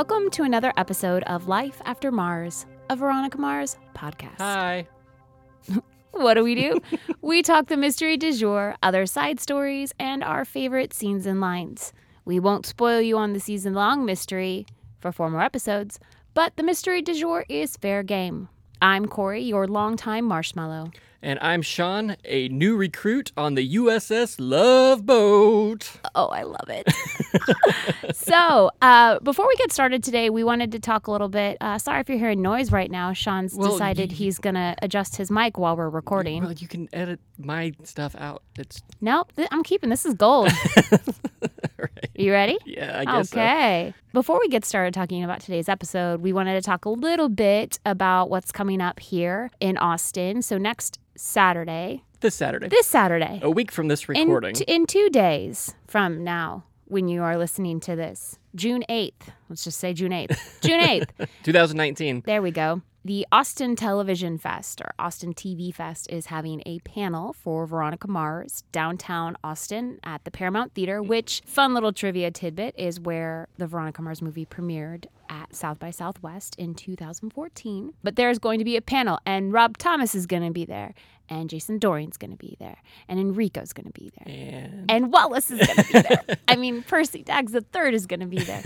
welcome to another episode of Life After Mars, a Veronica Mars podcast. Hi. What do we do? we talk the mystery du jour, other side stories, and our favorite scenes and lines. We won't spoil you on the season long mystery for four more episodes, but the mystery du jour is fair game. I'm Corey, your longtime marshmallow. And I'm Sean, a new recruit on the USS Love Boat. Oh, I love it. so, uh, before we get started today, we wanted to talk a little bit. Uh, sorry if you're hearing noise right now. Sean's Well, decided y- he's going to adjust his mic while we're recording. Well, you can edit my stuff out. It's Nope, th- I'm keeping this is gold. right. You ready? Yeah, I guess so. okay. Before we get started talking about today's episode, we wanted to talk a little bit about what's coming up here in Austin. So, next Saturday, This Saturday. this Saturday, a week from this in, recording. t- in two days from now, when you are listening to this, June 8th, let's just say June 8th, June 8th, 2019. there we go. The Austin Television Fest or Austin TV Fest is having a panel for Veronica Mars downtown Austin at the Paramount Theater, which, fun little trivia tidbit, is where the Veronica Mars movie premiered at South by Southwest in 2014. But there's going to be a panel, and Rob Thomas is going to be there, and Jason Dohring's going to be there, and Enrico's going to be there. And And Wallace is going to be there. I mean, Percy Daggs the third is going to be there.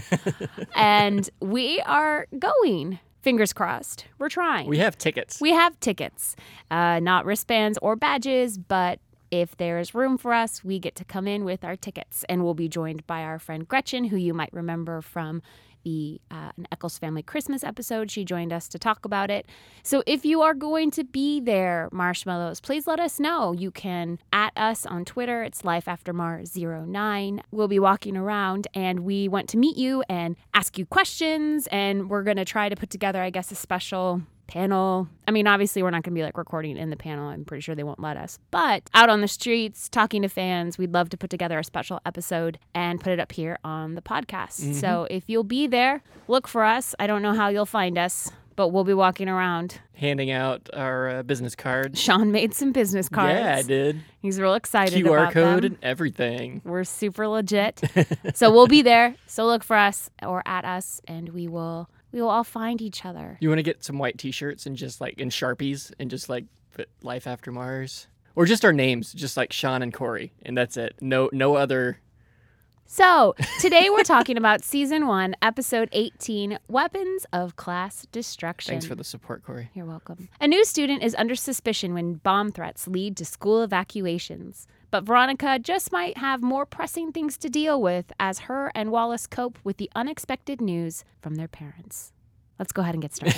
and we are going. Fingers crossed. We're trying. we have tickets. We have tickets, uh, not wristbands or badges, but if there's room for us, we get to come in with our tickets. And we'll be joined by our friend Gretchen, who you might remember from the uh, an Echolls Family Christmas episode. She joined us to talk about it. So if you are going to be there, Marshmallows, please let us know. You can at us on Twitter. It's Life After Mars 09. We'll be walking around and we want to meet you and ask you questions. And we're going to try to put together, I guess, a special panel. I mean, obviously, we're not going to be like recording in the panel. I'm pretty sure they won't let us. But out on the streets, talking to fans, we'd love to put together a special episode and put it up here on the podcast. So if you'll be there, look for us. I don't know how you'll find us, but we'll be walking around. handing out our uh, business cards. Sean made some business cards. Yeah, I did. He's real excited QR code them. and everything. We're super legit. so we'll be there. So look for us or at us, and we will we will all find each other. You want to get some white T-shirts and just like in Sharpies and just like put "Life After Mars" or just our names, just like Sean and Corey, and that's it. No, no other. So, today we're talking about season one, episode 18 Weapons of Class Destruction. Thanks for the support, Corey. You're welcome. A new student is under suspicion when bomb threats lead to school evacuations. But Veronica just might have more pressing things to deal with as her and Wallace cope with the unexpected news from their parents. Let's go ahead and get started.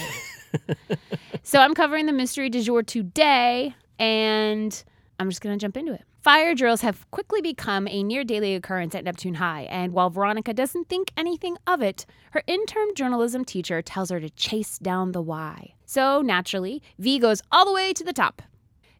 so, I'm covering the mystery du jour today, and I'm just going to jump into it. Fire drills have quickly become a near daily occurrence at Neptune High, and while Veronica doesn't think anything of it, her intern journalism teacher tells her to chase down the why. So, naturally, V goes all the way to the top.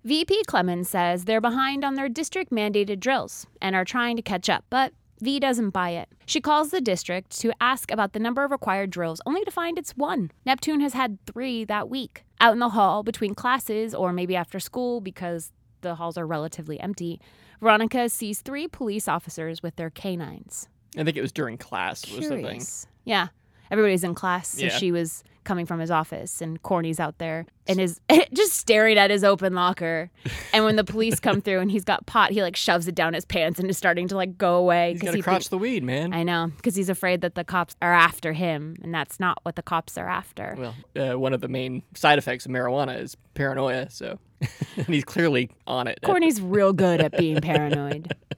VP Clemmons says they're behind on their district mandated drills and are trying to catch up, but V doesn't buy it. She calls the district to ask about the number of required drills, only to find it's one. Neptune has had three that week. Out in the hall between classes, or maybe after school because the halls are relatively empty, Veronica sees three police officers with their canines. I think it was during class was the thing. Curious. Yeah. Everybody's in class, so Yeah. she was coming from his office, and Corny's out there and is just staring at his open locker. And when the police come through and he's got pot, he like shoves it down his pants and is starting to like go away He's got to he crotch the weed, man. I know because he's afraid that the cops are after him, and that's not what the cops are after. Well, uh, one of the main side effects of marijuana is paranoia, so and he's clearly on it. Corny's real good at being paranoid.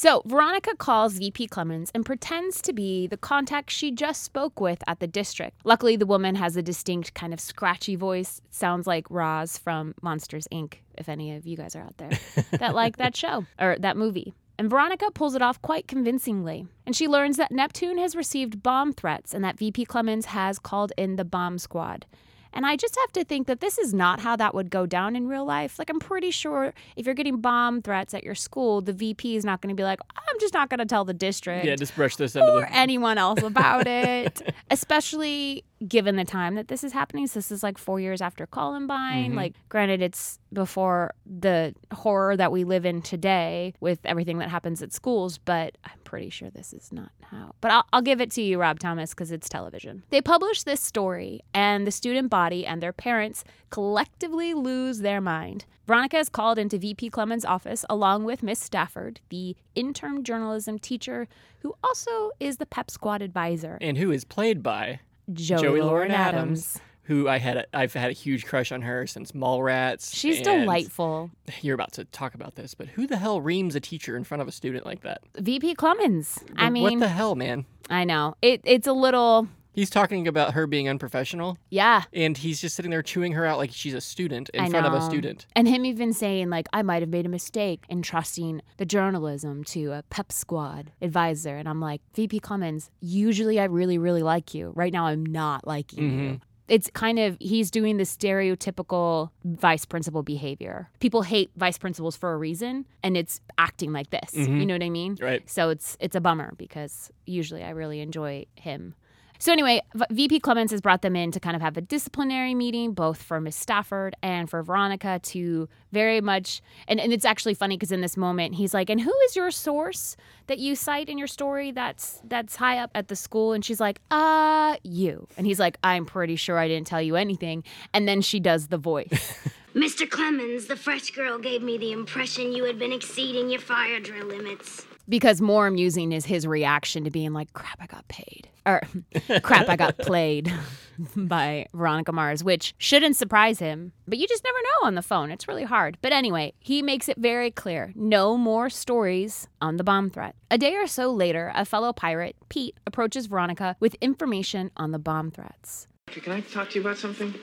So, Veronica calls VP Clemmons and pretends to be the contact she just spoke with at the district. Luckily, the woman has a distinct kind of scratchy voice. It sounds like Roz from Monsters Inc., if any of you guys are out there that like that show or that movie. And Veronica pulls it off quite convincingly. And she learns that Neptune has received bomb threats and that VP Clemmons has called in the bomb squad. And I just have to think that this is not how that would go down in real life. Like, I'm pretty sure if you're getting bomb threats at your school, the VP is not going to be like, I'm just not going to tell the district yeah, just brush this under or the. anyone else about it. Especially given the time that this is happening. So this is like four years after Columbine. Mhm. Like, granted, it's before the horror that we live in today with everything that happens at schools, but I'm pretty sure this is not how. But I'll, I'll give it to you, Rob Thomas, because it's television. They publish this story, and the student body and their parents collectively lose their mind. Veronica is called into VP Clemmons' office along with Miss Stafford, the intern journalism teacher, who also is the pep squad advisor. And who is played by Joey, Joey Lauren Adams. Adams. who I had a, I've had a huge crush on her since Mallrats. She's and delightful. You're about to talk about this, but who the hell reams a teacher in front of a student like that? VP Clemmons. I mean, what the hell, man? I know. It, it's a little, He's talking about her being unprofessional, yeah. and he's just sitting there chewing her out like she's a student in I front of a student. And him even saying, like, I might have made a mistake in trusting the journalism to a pep squad advisor. And I'm like, VP Clemmons, usually I really, really like you. Right now, I'm not liking Mm-hmm. you. It's kind of, he's doing the stereotypical vice principal behavior. People hate vice principals for a reason, and it's acting like this. Mm-hmm. You know what I mean? Right. So it's it's a bummer because usually I really enjoy him. So anyway, V- VP Clemmons has brought them in to kind of have a disciplinary meeting, both for Miss Stafford and for Veronica to very much. And, and it's actually funny because in this moment he's like, "And who is your source that you cite in your story that's that's high up at the school?" And she's like, "Uh, you." And he's like, "I'm pretty sure I didn't tell you anything." And then she does the voice. Mr. Clemmons, the fresh girl gave me the impression you had been exceeding your fire drill limits. Because more amusing is his reaction to being like, crap, I got paid. Or crap, I got played by Veronica Mars, which shouldn't surprise him. But you just never know on the phone. It's really hard. But anyway, he makes it very clear no more stories on the bomb threat. A day or so later, a fellow pirate, Pete, approaches Veronica with information on the bomb threats. Can I talk to you about something?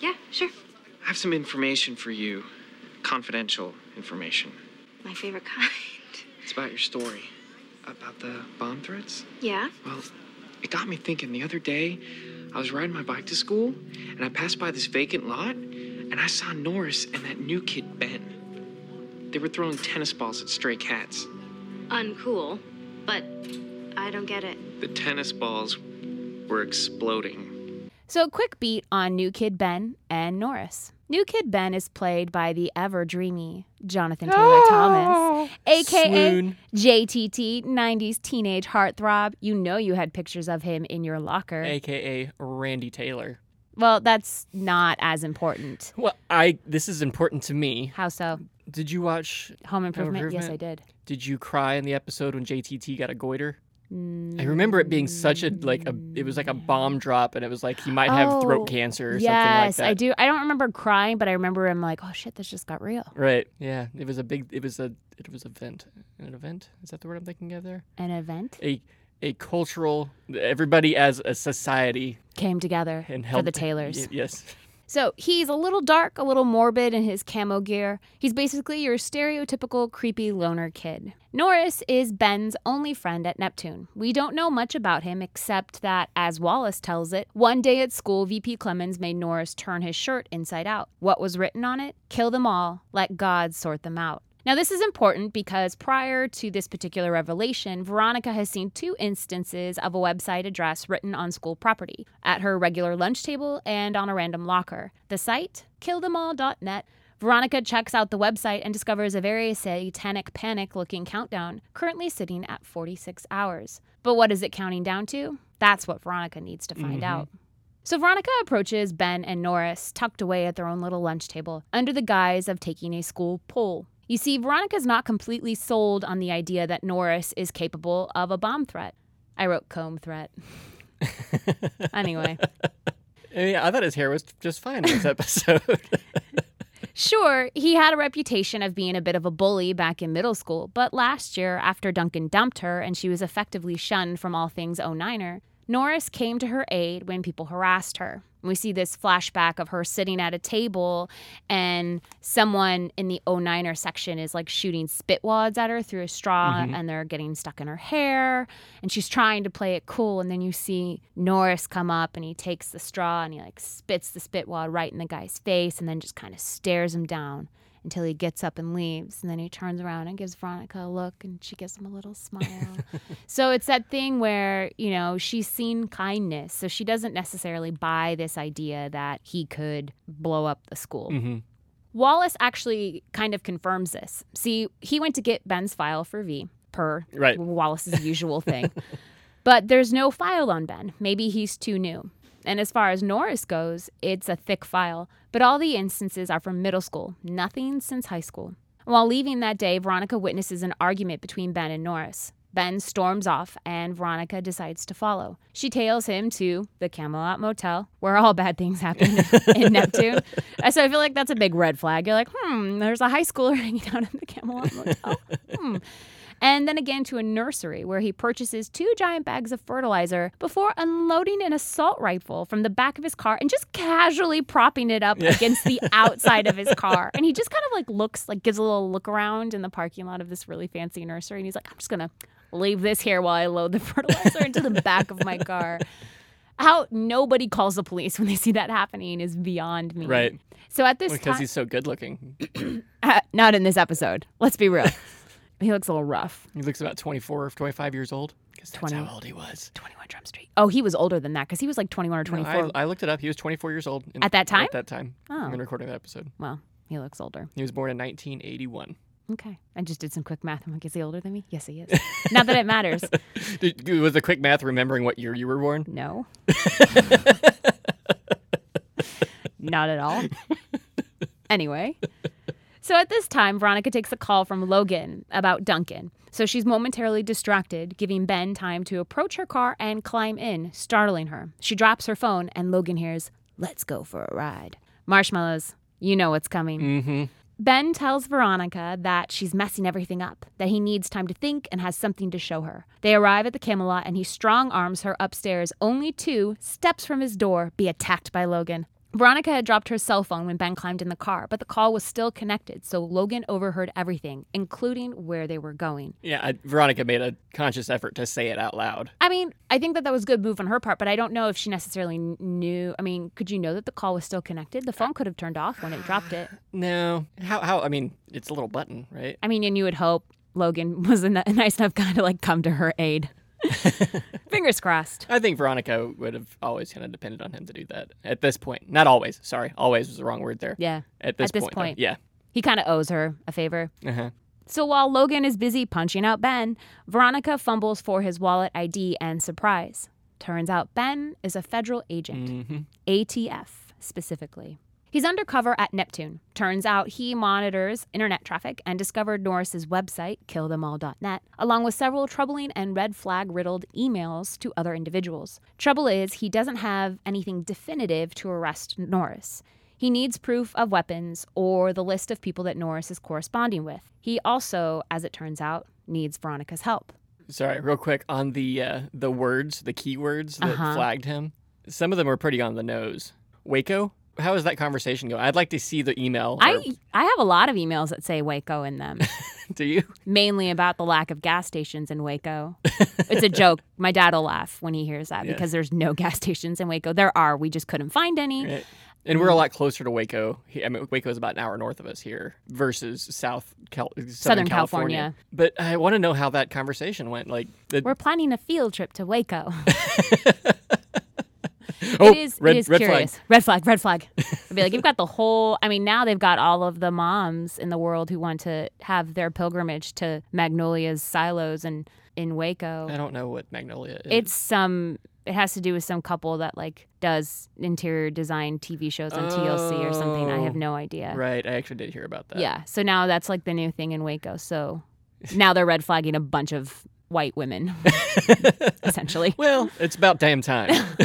Yeah, sure. I have some information for you. Confidential information. My favorite kind. It's about your story. About the bomb threats? Yeah? Well, it got me thinking. The other day, I was riding my bike to school, and I passed by this vacant lot, and I saw Norris and that new kid, Ben. They were throwing tennis balls at stray cats. Uncool. But I don't get it. The tennis balls were exploding. So, a quick beat on New Kid Ben and Norris. New Kid Ben is played by the ever dreamy Jonathan Taylor Thomas, aka Swoon. JTT, 90s teenage heartthrob. You know you had pictures of him in your locker. AKA Randy Taylor. Well, that's not as important. Well, I this is important to me. How so? Did you watch? Home Improvement? Yes, I did. Did you cry in the episode when JTT got a goiter? I remember it being such a like a it was like a bomb drop and it was like he might have Oh, throat cancer or yes, something like that. I do. I don't remember crying, but I remember him like, oh shit, this just got real. Right. Yeah. It was a big it was a it was an event. An event? Is that the word I'm thinking of there? An event A a cultural everybody as a society came together and for helped the Taylors. Y- yes. So he's a little dark, a little morbid in his camo gear. He's basically your stereotypical creepy loner kid. Norris is Ben's only friend at Neptune. We don't know much about him except that, as Wallace tells it, one day at school, VP Clemmons made Norris turn his shirt inside out. What was written on it? Kill them all, let God sort them out. Now, this is important because prior to this particular revelation, Veronica has seen two instances of a website address written on school property at her regular lunch table and on a random locker. The site, killthemall.net. Veronica checks out the website and discovers a very satanic panic looking countdown, currently sitting at 46 hours. But what is it counting down to? That's what Veronica needs to find mm-hmm. out. So Veronica approaches Ben and Norris, tucked away at their own little lunch table, under the guise of taking a school poll. You see, Veronica's not completely sold on the idea that Norris is capable of a bomb threat. I wrote comb threat. anyway, I mean, I thought his hair was just fine in this episode. sure, he had a reputation of being a bit of a bully back in middle school, but last year, after Duncan dumped her and she was effectively shunned from all things 09er, Norris came to her aid when people harassed her. We see this flashback of her sitting at a table and someone in the 09er section is like shooting spit wads at her through a straw mm-hmm. and they're getting stuck in her hair. And she's trying to play it cool. And then you see Norris come up and he takes the straw and he like spits the spit wad right in the guy's face and then just kind of stares him down until he gets up and leaves. And then he turns around and gives Veronica a look and she gives him a little smile. so it's that thing where, you know, she's seen kindness. So she doesn't necessarily buy this idea that he could blow up the school. hmm Wallace actually kind of confirms this. See, he went to get Ben's file for V, per Right. Wallace's usual thing. But there's no file on Ben. Maybe he's too new. And as far as Norris goes, it's a thick file, but all the instances are from middle school, nothing since high school. While leaving that day, Veronica witnesses an argument between Ben and Norris. Ben storms off, and Veronica decides to follow. She tails him to the Camelot Motel, where all bad things happen in Neptune. Uh, So I feel like that's a big red flag. You're like, hmm, there's a high schooler hanging out in the Camelot Motel. Hmm and then again to a nursery where he purchases two giant bags of fertilizer before unloading an assault rifle from the back of his car and just casually propping it up against the outside of his car. And he just kind of like looks like gives a little look around in the parking lot of this really fancy nursery and he's like, I'm just gonna leave this here while I load the fertilizer into the back of my car. How nobody calls the police when they see that happening is beyond me. Right. So at this point Because time, he's so good looking. uh, not in this episode. Let's be real. He looks a little rough. He looks about 24 or 25 years old. Because that's 20. how old he was. 21 Jump Street. Oh, he was older than that because he was like 21 or No, 24. I, I looked it up. He was 24 years old. in- At that time? At that time. Oh. When recording that episode. well, he looks older. He was born in 1981. Okay. I just did some quick math. I'm like, is he older than me? Yes, he is. Not that it matters. Did, was the quick math remembering what year you were born? No. Not at all. Anyway. So at this time, Veronica takes a call from Logan about Duncan. So she's momentarily distracted, giving Ben time to approach her car and climb in, startling her. She drops her phone, and Logan hears, Let's go for a ride. Marshmallows, you know what's coming. Mm-hmm. Ben tells Veronica that she's messing everything up, that he needs time to think and has something to show her. They arrive at the Camelot and he strong arms her upstairs, only to, steps from his door, be attacked by Logan. Veronica had dropped her cell phone when Ben climbed in the car, but the call was still connected, so Logan overheard everything, including where they were going. Yeah, I, Veronica made a conscious effort to say it out loud. I mean, I think that that was a good move on her part, but I don't know if she necessarily knew. I mean, could you know that the call was still connected? The phone could have turned off when it dropped it. No. How, how, I mean, it's a little button, right? I mean, and you would hope Logan was a nice enough guy to like come to her aid. Fingers crossed. I think Veronica would have always kind of depended on him to do that at this point. Not always. Sorry. Always was the wrong word there. Yeah. At this At this point. though. point. Yeah. He kind of owes her a favor. Uh-huh. So while Logan is busy punching out Ben, Veronica fumbles for his wallet ID and surprise. Turns out Ben is a federal agent, Mm-hmm. ATF specifically. He's undercover at Neptune. Turns out he monitors internet traffic and discovered Norris's website, killthemall.net, along with several troubling and red flag riddled emails to other individuals. Trouble is, he doesn't have anything definitive to arrest Norris. He needs proof of weapons or the list of people that Norris is corresponding with. He also, as it turns out, needs Veronica's help. Sorry, real quick on the uh, the words, the keywords that Uh-huh. flagged him. Some of them were pretty on the nose. Waco. How is that conversation going? I'd like to see the email. or- I I have a lot of emails that say Waco in them. do you? mainly about the lack of gas stations in Waco. it's a joke. My dad will laugh when he hears that Yeah. because there's no gas stations in Waco. There are. We just couldn't find any. Right. And we're a um, lot closer to Waco. I mean, Waco is about an hour north of us here versus South Cal- Southern, Southern California. California. But I want to know how that conversation went. Like, the, We're planning a field trip to Waco. Oh, it is. red, it is red flag. curious. Red flag. Red flag. I'd be like, you've got the whole. I mean, now they've got all of the moms in the world who want to have their pilgrimage to Magnolia's silos and in Waco. I don't know what Magnolia is. It's some. It has to do with some couple that like does interior design TV shows on TLC or something. I have Oh, no idea. right. I actually did hear about that. Yeah. So now that's like the new thing in Waco. So now they're red flagging a bunch of white women, essentially. Well, it's about damn time.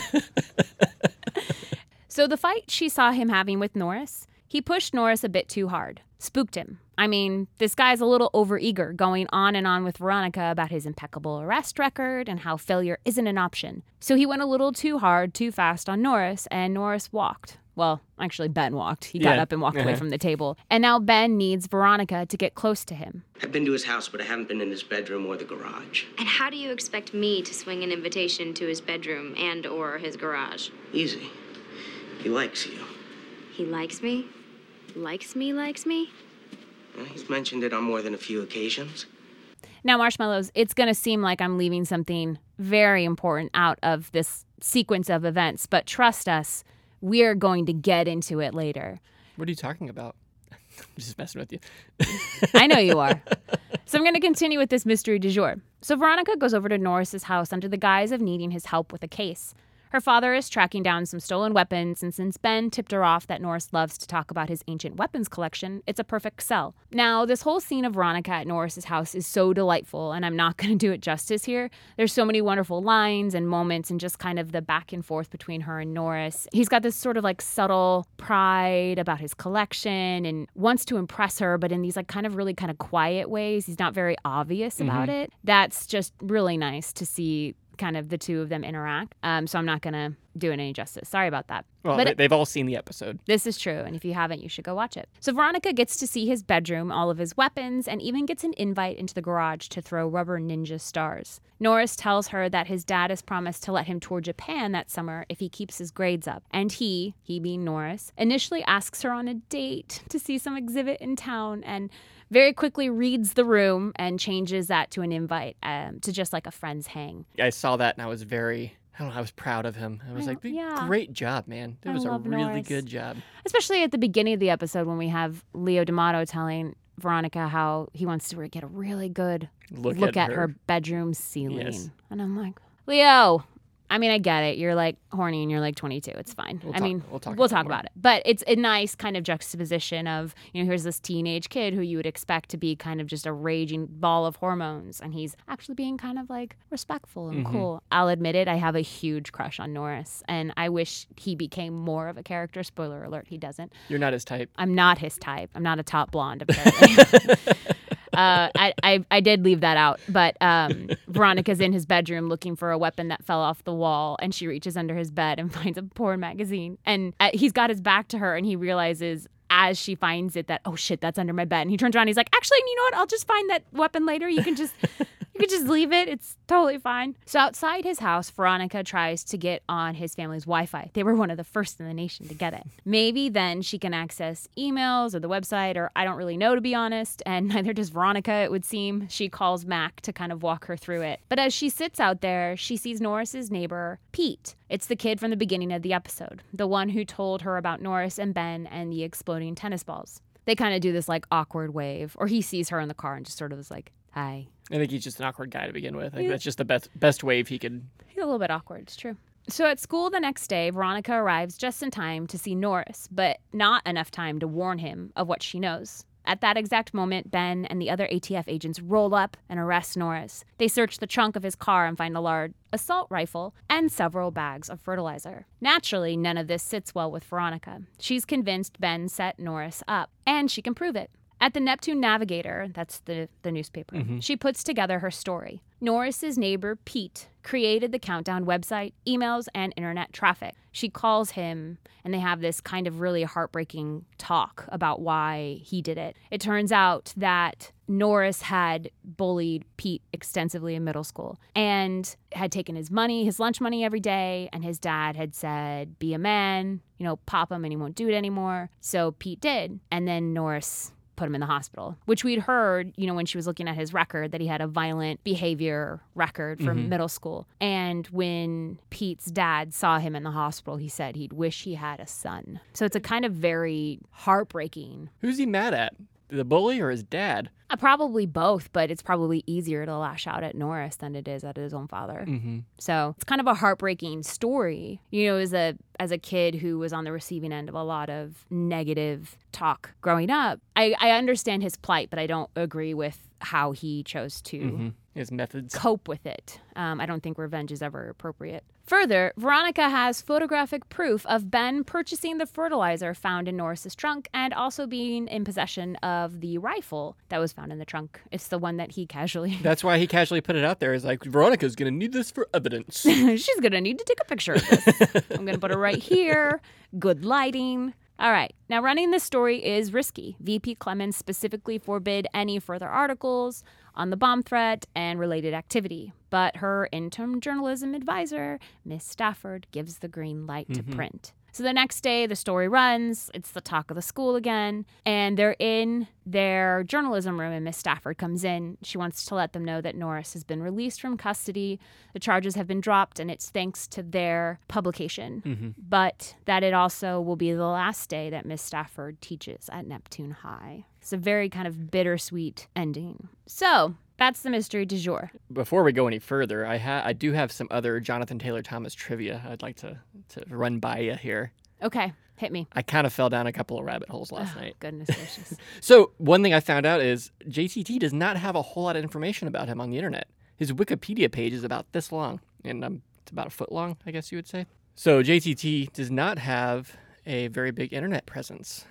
So the fight she saw him having with Norris, he pushed Norris a bit too hard, spooked him. I mean, this guy's a little overeager, going on and on with Veronica about his impeccable arrest record and how failure isn't an option. So he went a little too hard, too fast on Norris, and Norris walked. Well, actually, Ben walked. He got Yeah. up and walked away Uh-huh. from the table. And now Ben needs Veronica to get close to him. I've been to his house, but I haven't been in his bedroom or the garage. And how do you expect me to swing an invitation to his bedroom and or his garage? Easy. He likes you. He likes me? Likes me, likes me? Uh, He's mentioned it on more than a few occasions. Now, Marshmallows, it's going to seem like I'm leaving something very important out of this sequence of events, but trust us, we're going to get into it later. What are you talking about? I'm just messing with you. I know you are. So I'm going to continue with this mystery du jour. So Veronica goes over to Norris's house under the guise of needing his help with a case. Her father is tracking down some stolen weapons, and since Ben tipped her off that Norris loves to talk about his ancient weapons collection, it's a perfect sell. Now, this whole scene of Veronica at Norris's house is so delightful, and I'm not going to do it justice here. There's so many wonderful lines and moments, and just kind of the back and forth between her and Norris. He's got this sort of like subtle pride about his collection and wants to impress her, but in these like kind of really kind of quiet ways. He's not very obvious about mm-hmm. it. That's just really nice to see kind of the two of them interact. Um, so I'm not going to do it any justice. Sorry about that. Well, But they've all seen the episode. this is true, and if you haven't, you should go watch it. So Veronica gets to see his bedroom, all of his weapons, and even gets an invite into the garage to throw rubber ninja stars. Norris tells her that his dad has promised to let him tour Japan that summer if he keeps his grades up. And he, he being Norris, initially asks her on a date to see some exhibit in town and very quickly reads the room and changes that to an invite um, to just like a friend's hang. I saw that and I was very, I don't know, I was proud of him. I was I- like, yeah. great job, man. It I was a really Norris. good job. especially at the beginning of the episode when we have Leo D'Amato telling Veronica how he wants to get a really good Look, at, her. bedroom ceiling. Yes. And I'm like, Leo, I mean, I get it. You're like horny and you're like 22. It's fine. We'll I talk- mean, we'll talk we'll about it talk about it. But it's a nice kind of juxtaposition of, you know, here's this teenage kid who you would expect to be kind of just a raging ball of hormones. And he's actually being kind of like respectful and Mm-hmm. cool. I'll admit it. I have a huge crush on Norris. And I wish he became more of a character. Spoiler alert, he doesn't. You're not his type. I'm not his type. I'm not a top blonde, apparently. uh, I, I I did leave that out, but um, Veronica's in his bedroom looking for a weapon that fell off the wall, and she reaches under his bed and finds a porn magazine. And uh, he's got his back to her, and he realizes as she finds it that oh shit, that's under my bed. And he turns around, he's like, actually, you know what? I'll just find that weapon later. You can just. You could just leave it. It's totally fine. So outside his house, Veronica tries to get on his family's Wi-Fi. They were one of the first in the nation to get it. Maybe then she can access emails or the website, or I don't really know to be honest. And neither does Veronica, it would seem. She calls Mac to kind of walk her through it. But as she sits out there, she sees Norris's neighbor, Pete. It's the kid from the beginning of the episode, the one who told her about Norris and Ben and the exploding tennis balls. They kind of do this like awkward wave, or he sees her in the car and just sort of is like, "Hi." I think he's just an awkward guy to begin with. I think that's just the best best wave he could. He's a little bit awkward, it's true. So at school the next day, Veronica arrives just in time to see Norris, but not enough time to warn him of what she knows. At that exact moment, Ben and the other ATF agents roll up and arrest Norris. They search the trunk of his car and find a large assault rifle and several bags of fertilizer. Naturally, none of this sits well with Veronica. She's convinced Ben set Norris up, and she can prove it. At the Neptune Navigator, that's the, the newspaper, mm-hmm. she puts together her story. Norris's neighbor, Pete, created the Countdown website, emails, and internet traffic. She calls him, and they have this kind of really heartbreaking talk about why he did it. It turns out that Norris had bullied Pete extensively in middle school and had taken his money, his lunch money every day, and his dad had said, Be a man, you know, pop him and he won't do it anymore. So Pete did. And then Norris put him in the hospital, which we'd heard, you know, when she was looking at his record that he had a violent behavior record from mm-hmm. middle school. And when Pete's dad saw him in the hospital, he said he'd wish he had a son. So it's a kind of very heartbreaking. Who's he mad at? The bully or his dad? Uh, probably both, but it's probably easier to lash out at Norris than it is at his own father. Mm-hmm. So it's kind of a heartbreaking story. You know, as a as a kid who was on the receiving end of a lot of negative talk growing up, I, I understand his plight, but I don't agree with how he chose to Mhm. His methods. cope with it. Um, I don't think revenge is ever appropriate. Further, Veronica has photographic proof of Ben purchasing the fertilizer found in Norris's trunk and also being in possession of the rifle that was found in the trunk. It's the one that he casually. That's why he casually put it out there. Is like Veronica's gonna need this for evidence. She's gonna need to take a picture of this. I'm gonna put it right here. Good lighting. All right. Now, running this story is risky. VP Clemmons specifically forbid any further articles on the bomb threat and related activity. But her interim journalism advisor, Miss Stafford, gives the green light to mm-hmm. print. So the next day, the story runs. It's the talk of the school again. And they're in their journalism room, and Miss Stafford comes in. She wants to let them know that Norris has been released from custody. The charges have been dropped, and it's thanks to their publication. Mm-hmm. But that it also will be the last day that Miss Stafford teaches at Neptune High. It's a very kind of bittersweet ending. So that's the mystery du jour. Before we go any further, I ha- I do have some other Jonathan Taylor Thomas trivia I'd like to to run by you here. Okay, hit me. I kind of fell down a couple of rabbit holes last Oh, night. Goodness gracious. So one thing I found out is JTT does not have a whole lot of information about him on the internet. His Wikipedia page is about this long, and um, it's about a foot long, I guess you would say. So JTT does not have a very big internet presence.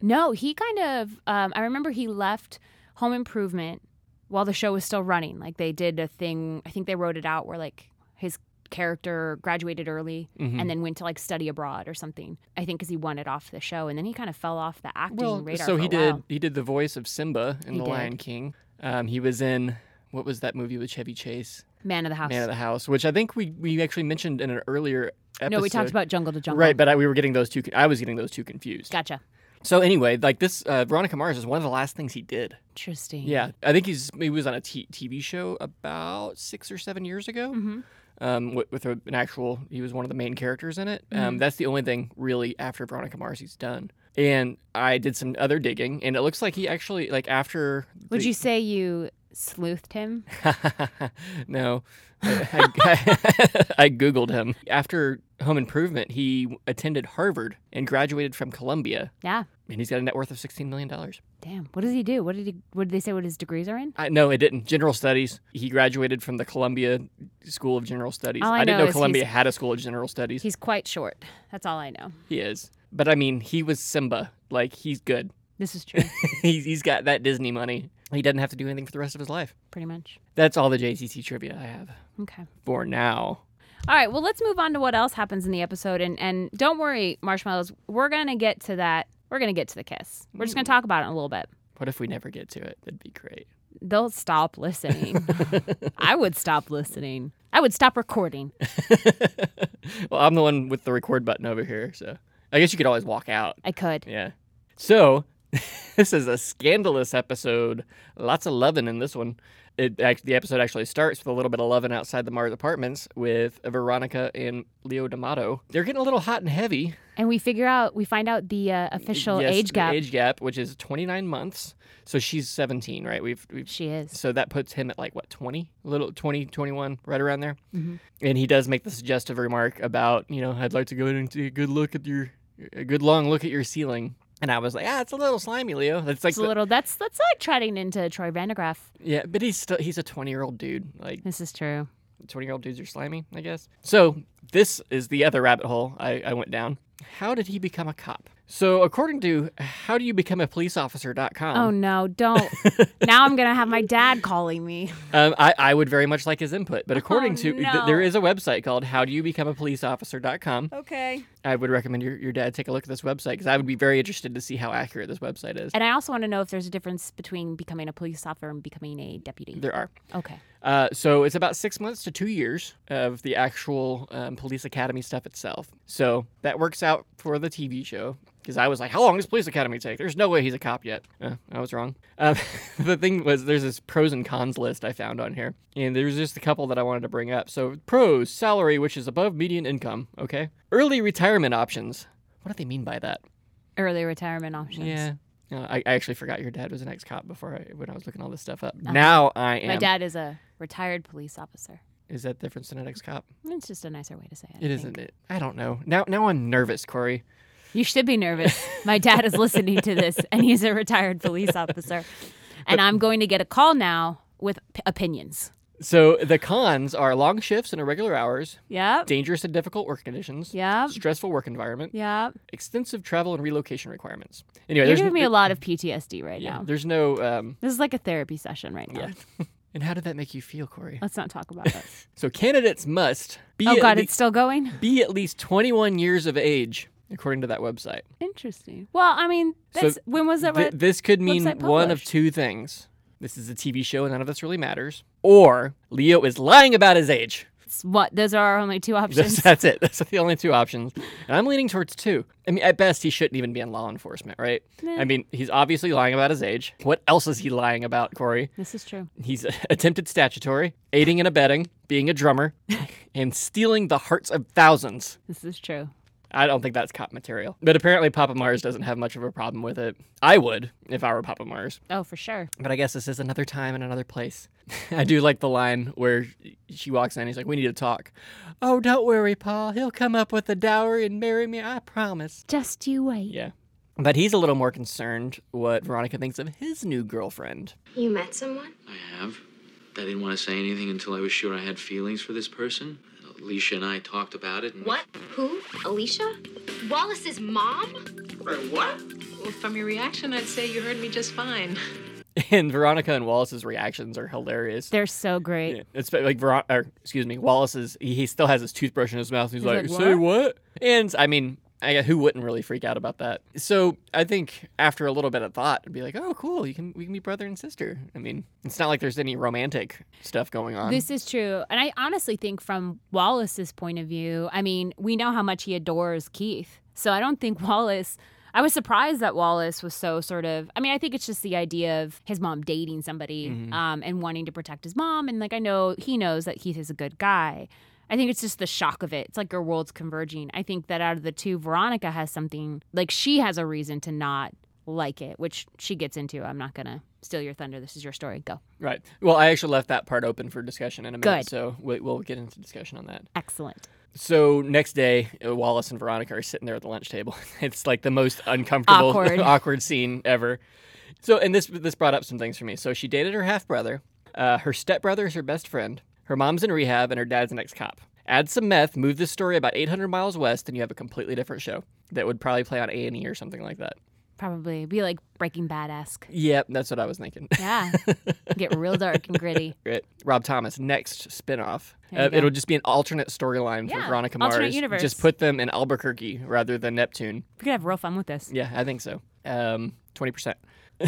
No, he kind of. Um, I remember he left Home Improvement while the show was still running. Like they did a thing. I think they wrote it out where like his character graduated early Mm-hmm. and then went to like study abroad or something. I think because he wanted off the show, and then he kind of fell off the acting Well, radar. so he did. while. He did the voice of Simba in He The did. Lion King. Um, he was in what was that movie with Chevy Chase, Man of the House. Man of the House, which I think we we actually mentioned in an earlier episode. no, we talked about Jungle to Jungle. Right, but I, we were getting those two. I was getting those two confused. Gotcha. So anyway, like this, uh, Veronica Mars is one of the last things he did. Interesting. Yeah, I think he's he was on a t- TV show about six or seven years ago. Mm-hmm. Um, with, with a, an actual, he was one of the main characters in it. Mm-hmm. Um, that's the only thing really after Veronica Mars he's done. And I did some other digging, and it looks like he actually like after. Would the- you say you sleuthed him? no, I, I, I googled him after Home Improvement. He attended Harvard and graduated from Columbia, Yeah. and he's got a net worth of sixteen million dollars. Damn. What does he do? What did he? What did they say? What his degrees are in? I, no, it didn't. General Studies. He graduated from the Columbia School of General Studies. All I didn't know know Columbia had a School of General Studies. He's quite short. That's all I know. he is. But I mean, he was Simba. Like, he's good. This is true. he's, he's got that Disney money. He doesn't have to do anything for the rest of his life. Pretty much. That's all the JTT trivia I have Okay. for now. All right, well, let's move on to what else happens in the episode. And, and don't worry, Marshmallows, we're going to get to that. We're going to get to the kiss. We're just going to talk about it in a little bit. What if we never get to it? That'd be great. They'll stop listening. I would stop listening. I would stop recording. well, I'm the one with the record button over here, so I guess you could always walk out. I could. Yeah. So, this is a scandalous episode. Lots of loving in this one. It the episode actually starts with a little bit of loving outside the Mars apartments with Veronica and Leo D'Amato. They're getting a little hot and heavy. And we figure out, we find out the uh, official Yes, age the gap. Age gap, which is 29 months. So she's 17, right? We've, we've She is. so that puts him at like what 20 a little 20 21 right around there Mhm. and he does make the suggestive remark about you know i'd like to go in and take a good look at your a good long look at your ceiling and i was like ah it's a little slimy leo that's like It's a the- little, that's, that's like treading into Troy Vandegraff. yeah but he's still he's a 20 year old dude like This is true. 20 year old dudes are slimy i guess so this is the other rabbit hole I, I went down how did he become a cop so according to how do you become a police officer.com Oh no, don't. now I'm going to have my dad calling me. Um, I, I would very much like his input, but according Oh, to th- there is a website called howdoyoubecome.a policeofficer.com. Okay. I would recommend your, your dad take a look at this website because I would be very interested to see how accurate this website is. And I also want to know if there's a difference between becoming a police officer and becoming a deputy. There are. Okay. Uh, so it's about six months to two years of the actual um, police academy stuff itself. So that works out for the TV show. Because I was like, how long does police academy take? There's no way he's a cop yet. Uh, I was wrong. Uh, the thing was, there's this pros and cons list I found on here, and there's just a couple that I wanted to bring up. So pros: salary, which is above median income. Okay. Early retirement options. What do they mean by that? Early retirement options. Yeah. Uh, I, I actually forgot your dad was an ex-cop before I, when I was looking all this stuff up. Now I am. My dad is a retired police officer. Is that different than an ex-cop? It's just a nicer way to say it. It I isn't think. it? I don't know. Now now I'm nervous, Corey. You should be nervous. My dad is listening to this, and he's a retired police officer. and I'm going to get a call now with p- opinions. So the cons are long shifts and irregular hours, Yep. dangerous and difficult work conditions, Yep. stressful work environment, Yep. extensive travel and relocation requirements. Anyway, You're there's giving me a lot of PTSD right yeah, now. there's no um, This is like a therapy session right now. yeah. and how did that make you feel, Corey? Let's not talk about this. So candidates must be oh God, lea- it's still going. be at least 21 years of age, according to that website. Interesting. Well, I mean, So when was that? Th- this could mean one of two things. This is a TV show, and none of this really matters. Or Leo is lying about his age. It's what? Those are our only two options. that's it. That's the only two options. And I'm leaning towards two. I mean, at best, he shouldn't even be in law enforcement, right? I mean, he's obviously lying about his age. What else is he lying about, Corey? This is true. He's attempted statutory, aiding and abetting, being a drummer, and stealing the hearts of thousands. This is true. I don't think that's cop material. But apparently, Papa Mars doesn't have much of a problem with it. I would if I were Papa Mars. Oh, for sure. But I guess this is another time and another place. I do like the line where she walks in. He's like, "We need to talk." Oh, don't worry, Paul. He'll come up with a dowry and marry me. I promise. Just you wait. Yeah. But he's a little more concerned what Veronica thinks of his new girlfriend. You met someone? I have. I didn't want to say anything until I was sure I had feelings for this person. Alicia and I talked about it. And What? Who? Alicia? Wallace's mom? what? Well, from your reaction, I'd say you heard me just fine. And Veronica and Wallace's reactions are hilarious. They're so great. Yeah, it's like Veron- or excuse me, Wallace's. He, he still has his toothbrush in his mouth. He's, like, like, "Say what?" And I mean, I, who wouldn't really freak out about that? So I think after a little bit of thought, it'd be like, "Oh, cool, you can we can be brother and sister." I mean, it's not like there's any romantic stuff going on. This is true. And I honestly think from Wallace's point of view, I mean, we know how much he adores Keith. So I don't think Wallace I was surprised that Wallace was so sort of I mean, I think it's just the idea of his mom dating somebody Mm-hmm. um, and wanting to protect his mom and like I know he knows that Keith is a good guy. I think it's just the shock of it. It's like your worlds converging. I think that out of the two, Veronica has something like she has a reason to not like it, which she gets into. I'm not gonna steal your thunder. This is your story. Go. right. Well, I actually left that part open for discussion in a minute, Good. so we, we'll get into discussion on that. Excellent. So next day, uh, Wallace and Veronica are sitting there at the lunch table. It's like the most uncomfortable, Awkward. awkward scene ever. So, and this this brought up some things for me. So she dated her half brother. Uh, her stepbrother is her best friend. Her mom's in rehab, and her dad's an ex cop. Add some meth, move this story about 800 miles west, and you have a completely different show that would probably play on A and E or something like that. Probably be like Breaking Bad esque. Yep, that's what I was thinking. Yeah. Get real dark and gritty. Right. Rob Thomas, next spinoff. Uh, it'll just be an alternate storyline for Yeah, Veronica alternate Mars. universe. Just put them in Albuquerque rather than Neptune. We could have real fun with this. Yeah, I think so. Um, twenty percent.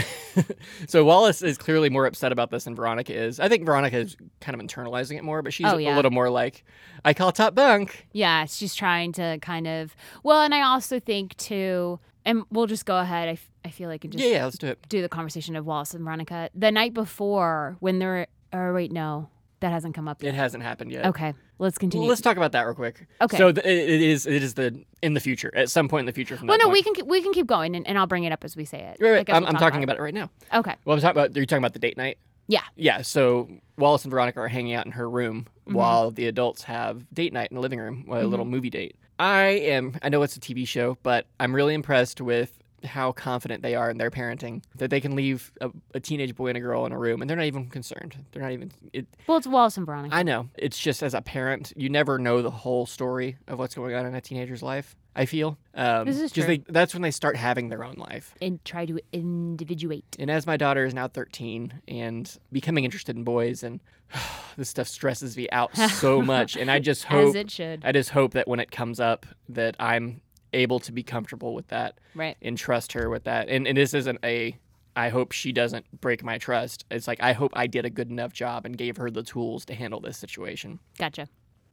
so Wallace is clearly more upset about this than Veronica is. I think Veronica is kind of internalizing it more, but she's Oh, a little more like, "I call top bunk." Yeah, she's trying to kind of. Well, and I also think too, and we'll just go ahead. I, f- I feel like and just Yeah, yeah, let's do it. do the conversation of Wallace and Veronica the night before when they're. Or wait, no, that hasn't come up It hasn't happened yet. Okay, let's continue. Well, let's talk about that real quick. Okay. So th- it is it is the in the future at some point in the future from well, no, point. we can keep- we can keep going, and, and I'll bring it up as we say it. Right, right. guess I'm, we'll I'm talk talking about it right now. Okay. Well, I'm talking about. Are you talking about the date night? Yeah. Yeah, so Wallace and Veronica are hanging out in her room Mm-hmm. while the adults have date night in the living room, a little movie date. I am, I know it's a TV show, but I'm really impressed with how confident they are in their parenting that they can leave a, a teenage boy and a girl in a room and they're not even concerned. They're not even, it, Well, it's Wallace and Veronica. I know. It's just as a parent, you never know the whole story of what's going on in a teenager's life. I feel. Um, This is true. They, that's when they start having their own life. and try to individuate. And as my daughter is now 13 and becoming interested in boys, and this stuff stresses me out so much. And I just hope, As it should. I just hope that when it comes up, that I'm able to be comfortable with that Right. and trust her with that. And, and this isn't a, I hope she doesn't break my trust. It's like I hope I did a good enough job and gave her the tools to handle this situation. Gotcha.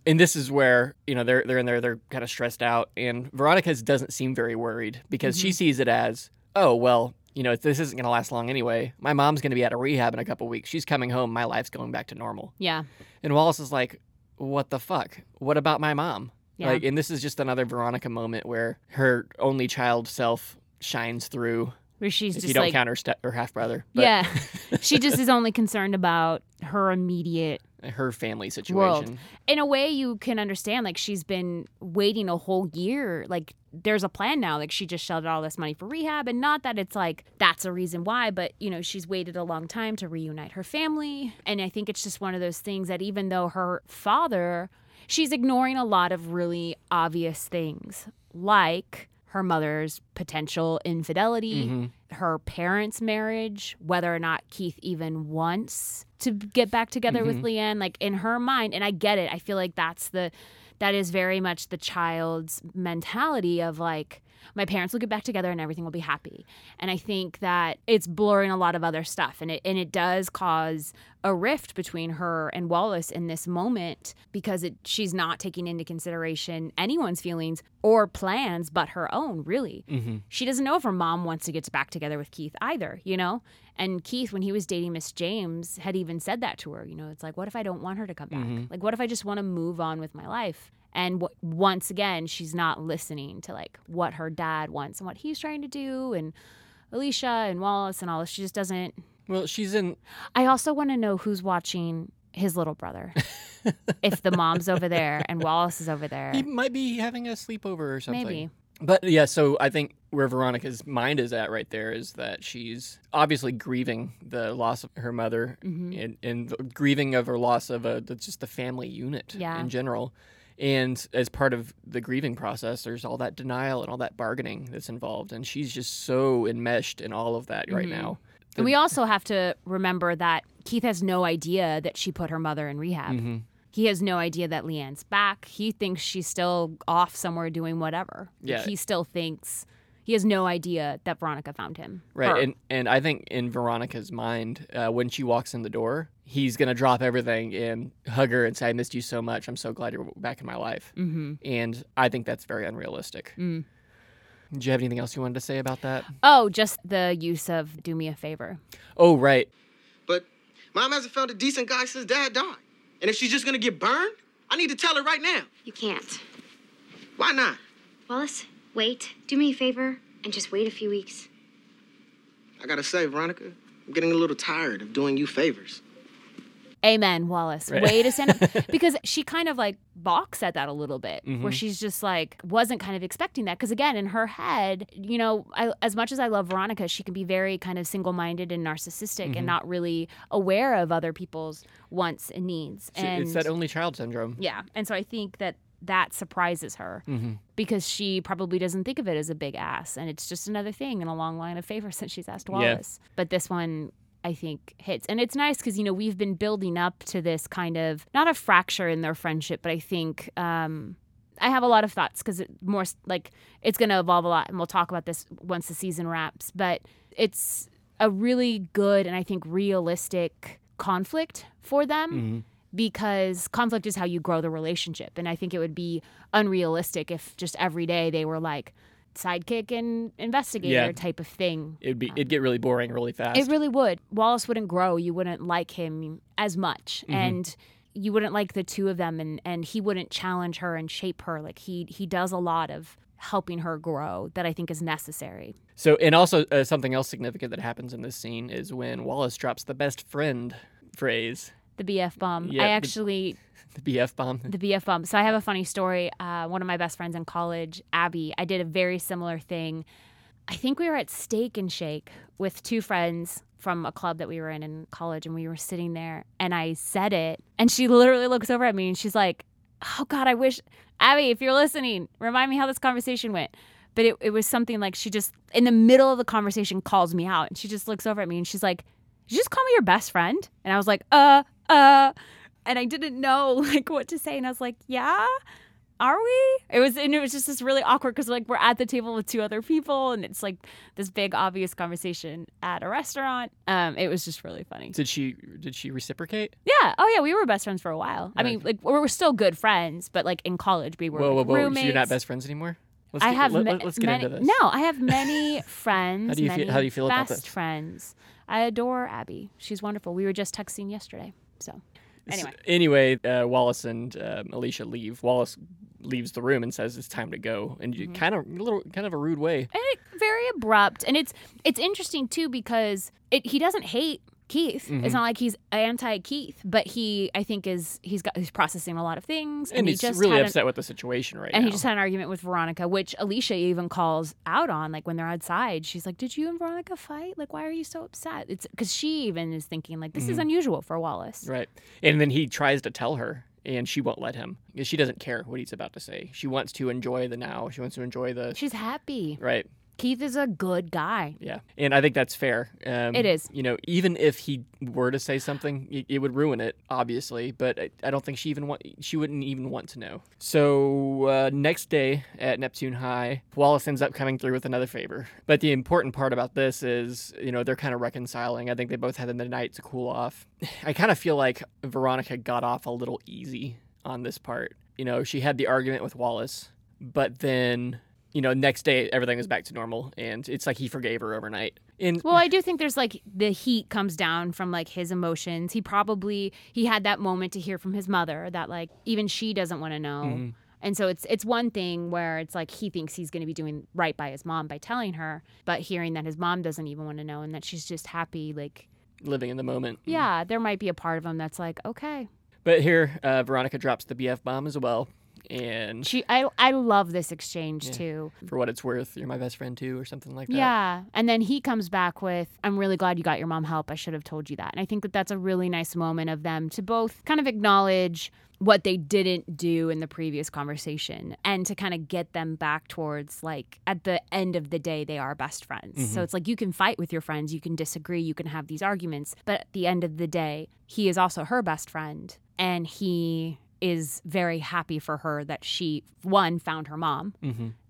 And this is where you know they're they're in there, they're kind of stressed out, and Veronica doesn't seem very worried because she mm-hmm. sees it as, oh well, you know this isn't going to last long anyway. My mom's going to be out of rehab in a couple weeks. She's coming home. My life's going back to normal. Yeah. And Wallace is like, what the fuck? What about my mom? Yeah. Like, and this is just another Veronica moment where her only child self shines through where she's if just you don't like count her step her half brother. Yeah, she just is only concerned about her immediate her family situation. world. In a way, you can understand. Like she's been waiting a whole year. Like there's a plan now. Like she just shelled all this money for rehab, and not that it's like that's a reason why, but you know she's waited a long time to reunite her family. And I think it's just one of those things that even though her father, she's ignoring a lot of really obvious things, like her mother's potential infidelity, mm-hmm. her parents' marriage, whether or not Keith even wants to get back together with mm-hmm. Lianne, like in her mind, and I get it. I feel like that's the that is very much the child's mentality of like my parents will get back together and everything will be happy. And I think that it's blurring a lot of other stuff and it and it does cause a rift between her and Wallace in this moment because it she's not taking into consideration anyone's feelings or plans but her own, really. Mm-hmm. She doesn't know if her mom wants to get back together with Keith either, you know? And Keith, when he was dating Miss James, had even said that to her. You know, it's like, what if I don't want her to come back? Mm-hmm. Like, what if I just want to move on with my life? And w- once again, she's not listening to like what her dad wants and what he's trying to do, and Alicia and Wallace and all this. She just doesn't. Well, she's in. I also want to know who's watching his little brother. if the mom's over there and Wallace is over there, He might be having a sleepover or something. maybe. But yeah, so I think where Veronica's mind is at right there is that she's obviously grieving the loss of her mother Mm-hmm. and, and the grieving of her loss of a, the, just the family unit Yeah. in general. And as part of the grieving process, there's all that denial and all that bargaining that's involved. And she's just so enmeshed in all of that right Mm-hmm. now. And we also have to remember that Keith has no idea that she put her mother in rehab. Mm-hmm. He has no idea that Lianne's back. He thinks she's still off somewhere doing whatever. Yeah. He still thinks he has no idea that Veronica found him. Right. Her. And, and I think in Veronica's mind, uh, when she walks in the door, he's going to drop everything and hug her and say, I missed you so much. I'm so glad you're back in my life. Mhm. And I think that's very unrealistic. Mm. Do you have anything else you wanted to say about that? Oh, just the use of "do me a favor." Oh, right. But mom hasn't found a decent guy since dad died. And if she's just gonna get burned, I need to tell her right now. You can't. Why not? Wallace, wait. Do me a favor and just wait a few weeks. I gotta say, Veronica, I'm getting a little tired of doing you favors. Amen, Wallace. Right. Way to stand up. because she kind of like balks at that a little bit, Mm-hmm. where she's just like, wasn't kind of expecting that. Because again, in her head, you know, I, as much as I love Veronica, she can be very kind of single minded and narcissistic Mm-hmm. and not really aware of other people's wants and needs. She- and it's that only child syndrome. yeah. And so I think that that surprises her Mm-hmm. because she probably doesn't think of it as a big ass. And it's just another thing in a long line of favors that she's asked Yeah. Wallace. But this one, I think, hits. And it's nice because, you know, we've been building up to this kind of, not a fracture in their friendship, but I think. Um, I have a lot of thoughts because it more like it's going to evolve a lot, and we'll talk about this once the season wraps. But it's a really good and I think realistic conflict for them Mm-hmm. because conflict is how you grow the relationship. And I think it would be unrealistic if just every day they were like sidekick and investigator Yeah. type of thing. It'd be it'd get really boring really fast. It really would. Wallace wouldn't grow. You wouldn't like him as much. Mm-hmm. And you wouldn't like the two of them and, and he wouldn't challenge her and shape her. Like he he does a lot of helping her grow that I think is necessary. so, and also uh, something else significant that happens in this scene is when Wallace drops the best friend phrase, The BF bomb. Yeah, I the- actually the BF bomb. the BF bomb. So I have a funny story. Uh, one of my best friends in college, Abby, I did a very similar thing. I think we were at Steak and Shake with two friends from a club that we were in in college, and we were sitting there, and I said it, and she literally looks over at me and she's like, "Oh God, I wish Abby, if you're listening, remind me how this conversation went." But it, it was something like she just in the middle of the conversation calls me out, and she just looks over at me and she's like, "Did you just call me your best friend?" And I was like, "Uh, uh." and I didn't know like what to say, and I was like, "Yeah, are we?" It was, and it was just this really awkward because like we're at the table with two other people, and it's like this big obvious conversation at a restaurant. Um, it was just really funny. Did she did she reciprocate? Yeah. Oh yeah, we were best friends for a while. I mean, like we were still good friends, but like in college we were whoa, whoa, whoa! So roommates. you're not best friends anymore? Let's I get, have let, ma- us get many, into this. No, I have many friends. How do you feel- many how do you feel about best this? friends. I adore Abby. She's wonderful. We were just texting yesterday. So anyway. Anyway, uh, Wallace and um, Alicia leave. Wallace leaves the room and says it's time to go, and Mm-hmm. kind of a little kind of a rude way. and it, very abrupt and it's it's interesting too because it he doesn't hate Keith. Mm-hmm. It's not like he's anti Keith, but he I think is he's got he's processing a lot of things And he he's just really an- upset with the situation right and now. And he just had an argument with Veronica, which Alicia even calls out on. Like when they're outside, she's like, "Did you and Veronica fight? Like, why are you so upset?" It's because she even is thinking like, "This is unusual for Wallace." Mm-hmm. Right. And then he tries to tell her, and she won't let him because she doesn't care what he's about to say. She wants to enjoy the now. She wants to enjoy the. She's happy. Right. Keith is a good guy. Yeah. And I think that's fair. Um, It is. You know, even if he were to say something, it, it would ruin it, obviously. But I, I don't think she even want. She wouldn't even want to know. So uh, next day at Neptune High, Wallace ends up coming through with another favor. But the important part about this is, you know, they're kind of reconciling. I think they both had the night to cool off. I kind of feel like Veronica got off a little easy on this part. You know, she had the argument with Wallace, but then you know, next day everything was back to normal, and it's like he forgave her overnight. And Well, I do think there's like the heat comes down from like his emotions. He probably he had that moment to hear from his mother that like even she doesn't want to know. Mm-hmm. And so it's it's one thing where it's like he thinks he's going to be doing right by his mom by telling her, but hearing that his mom doesn't even want to know and that she's just happy like living in the moment. yeah, there might be a part of him that's like, okay. But here, uh, Veronica drops the BF bomb as well, and She I I love this exchange too. for what it's worth, you're my best friend too, or something like that. Yeah. And then he comes back with, I'm really glad you got your mom help. I should have told you that. And I think that that's a really nice moment of them to both kind of acknowledge what they didn't do in the previous conversation and to kind of get them back towards like at the end of the day they are best friends. So mm-hmm. it's like you can fight with your friends, you can disagree, you can have these arguments, but at the end of the day, he is also her best friend and he is very happy for her that she one found her mom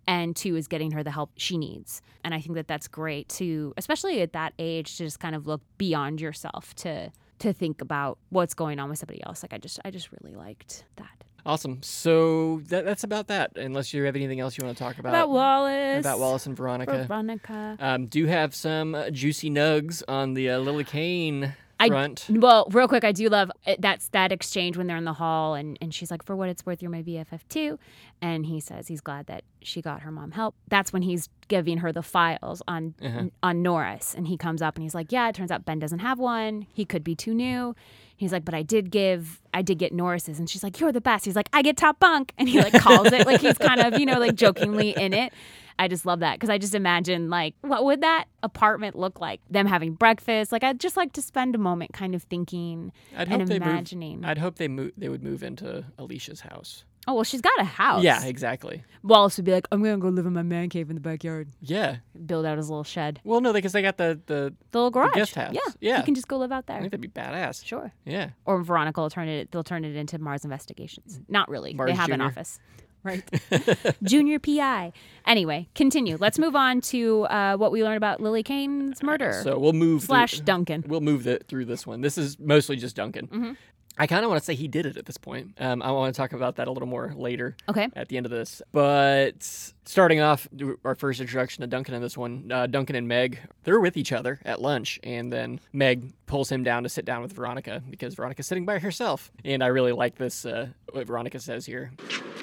and two is getting her the help she needs. And i think that that's great to especially at that age to just kind of look beyond yourself to to think about what's going on with somebody else. Like i just i just really liked that. Awesome. So that, that's about that. Unless you have anything else you want to talk about. About wallace. About Wallace and Veronica. veronica. Um, do have some uh, juicy nugs on the uh, Lily Kane I- front. Well, real quick, I do love eh, that's that exchange when they're in the hall, and, and she's like, "For what it's worth, you're my BFF too," and he says he's glad that she got her mom help. That's when he's giving her the files on uh-huh. on Norris, and he comes up and he's like, "Yeah, it turns out Ben doesn't have one. He could be too new." He's like, "But I did give, I did get Norris's," and she's like, "You're the best." He's like, "I get top bunk," and he like calls it like he's kind of you know like jokingly in it. I just love that because I just imagine like what would that apartment look like? Them having breakfast. Like I'd just like to spend a moment kind of thinking I'd and imagining. move. I'd hope they move. They would move into Alicia's house. Oh well, she's got a house. Yeah, exactly. Wallace would be like, I'm gonna go live in my man cave in the backyard. Yeah. Build out his little shed, Well, no, because they got the the. the little garage. guest house. Yeah, Yeah. You can just go live out I there. think that'd be badass. Sure. Yeah. Or Veronica will turn it. They'll turn it into Mars Investigations. Not really. Mars they have an office. Right. Junior PI. Anyway, continue. Let's move on to uh, what we learned about Lily Kane's murder. So we'll move slash through- Duncan. We'll move the, through this one. This is mostly just Duncan. Mm-hmm. I kind of want to say he did it at this point. Um, I want to talk about that a little more later. Okay. At the end of this, but starting off, our first introduction to Duncan in this one, uh, Duncan and Meg, they're with each other at lunch, and then Meg pulls him down to sit down with Veronica because Veronica's sitting by herself. And I really like this. Uh, what Veronica says here.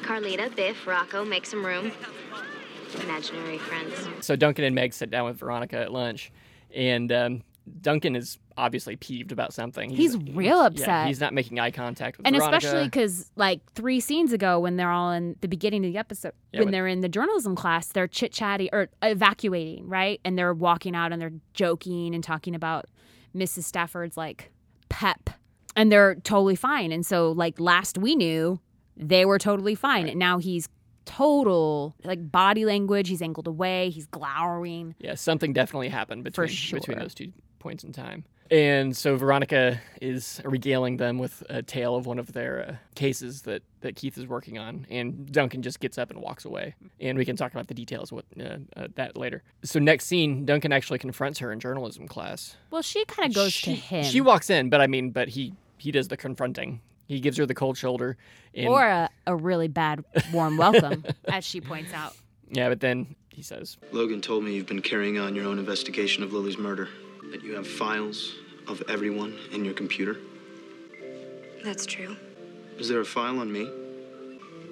Carlita, Biff, Rocco, make some room. Imaginary friends. So Duncan and Meg sit down with Veronica at lunch, and um, Duncan is obviously peeved about something. He's real yeah, upset. he's not making eye contact with and Veronica. especially because like three scenes ago when they're all in the beginning of the episode Yeah, when they're in the journalism class they're chit-chatting or evacuating right and they're walking out and they're joking and talking about mrs stafford's like pep and they're totally fine and so like last we knew they were totally fine and now he's total like body language he's angled away he's glowering Yeah, something definitely happened between sure. between those two points in time. And so Veronica is regaling them with a tale of one of their uh, cases that, that Keith is working on, and Duncan just gets up and walks away. And we can talk about the details of what uh, uh, that later. So next scene, Duncan actually confronts her in journalism class. well she kind of goes she, to him She walks in, but I mean, but he he does the confronting. He gives her the cold shoulder, and or a, a really bad warm welcome as she points out yeah, but then he says, Logan told me you've been carrying on your own investigation of Lily's murder, that you have files of everyone in your computer. That's true. Is there a file on me?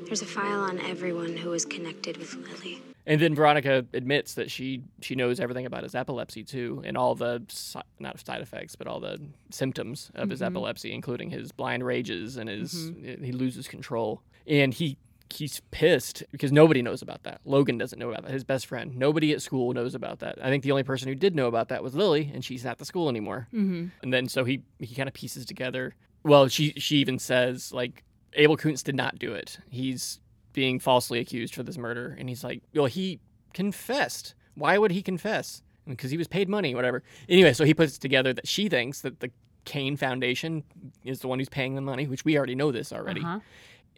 There's a file on everyone who was connected with Lily. And then Veronica admits that she she knows everything about his epilepsy too, and all the not side effects, but all the symptoms of his Mhm. epilepsy, including his blind rages and his he loses control, and he he's pissed because nobody knows about that. Logan doesn't know about that. His best friend, nobody at school knows about that. I think the only person who did know about that was Lily, and she's not at the school anymore. Mm-hmm. And then so he he kind of pieces together. Well, she she even says like Abel Kuntz did not do it. He's being falsely accused for this murder, and he's like, well, he confessed. Why would he confess? Because he was paid money, whatever. Anyway, so he puts together that she thinks that the Kane Foundation is the one who's paying the money, which we already know this already. Uh-huh.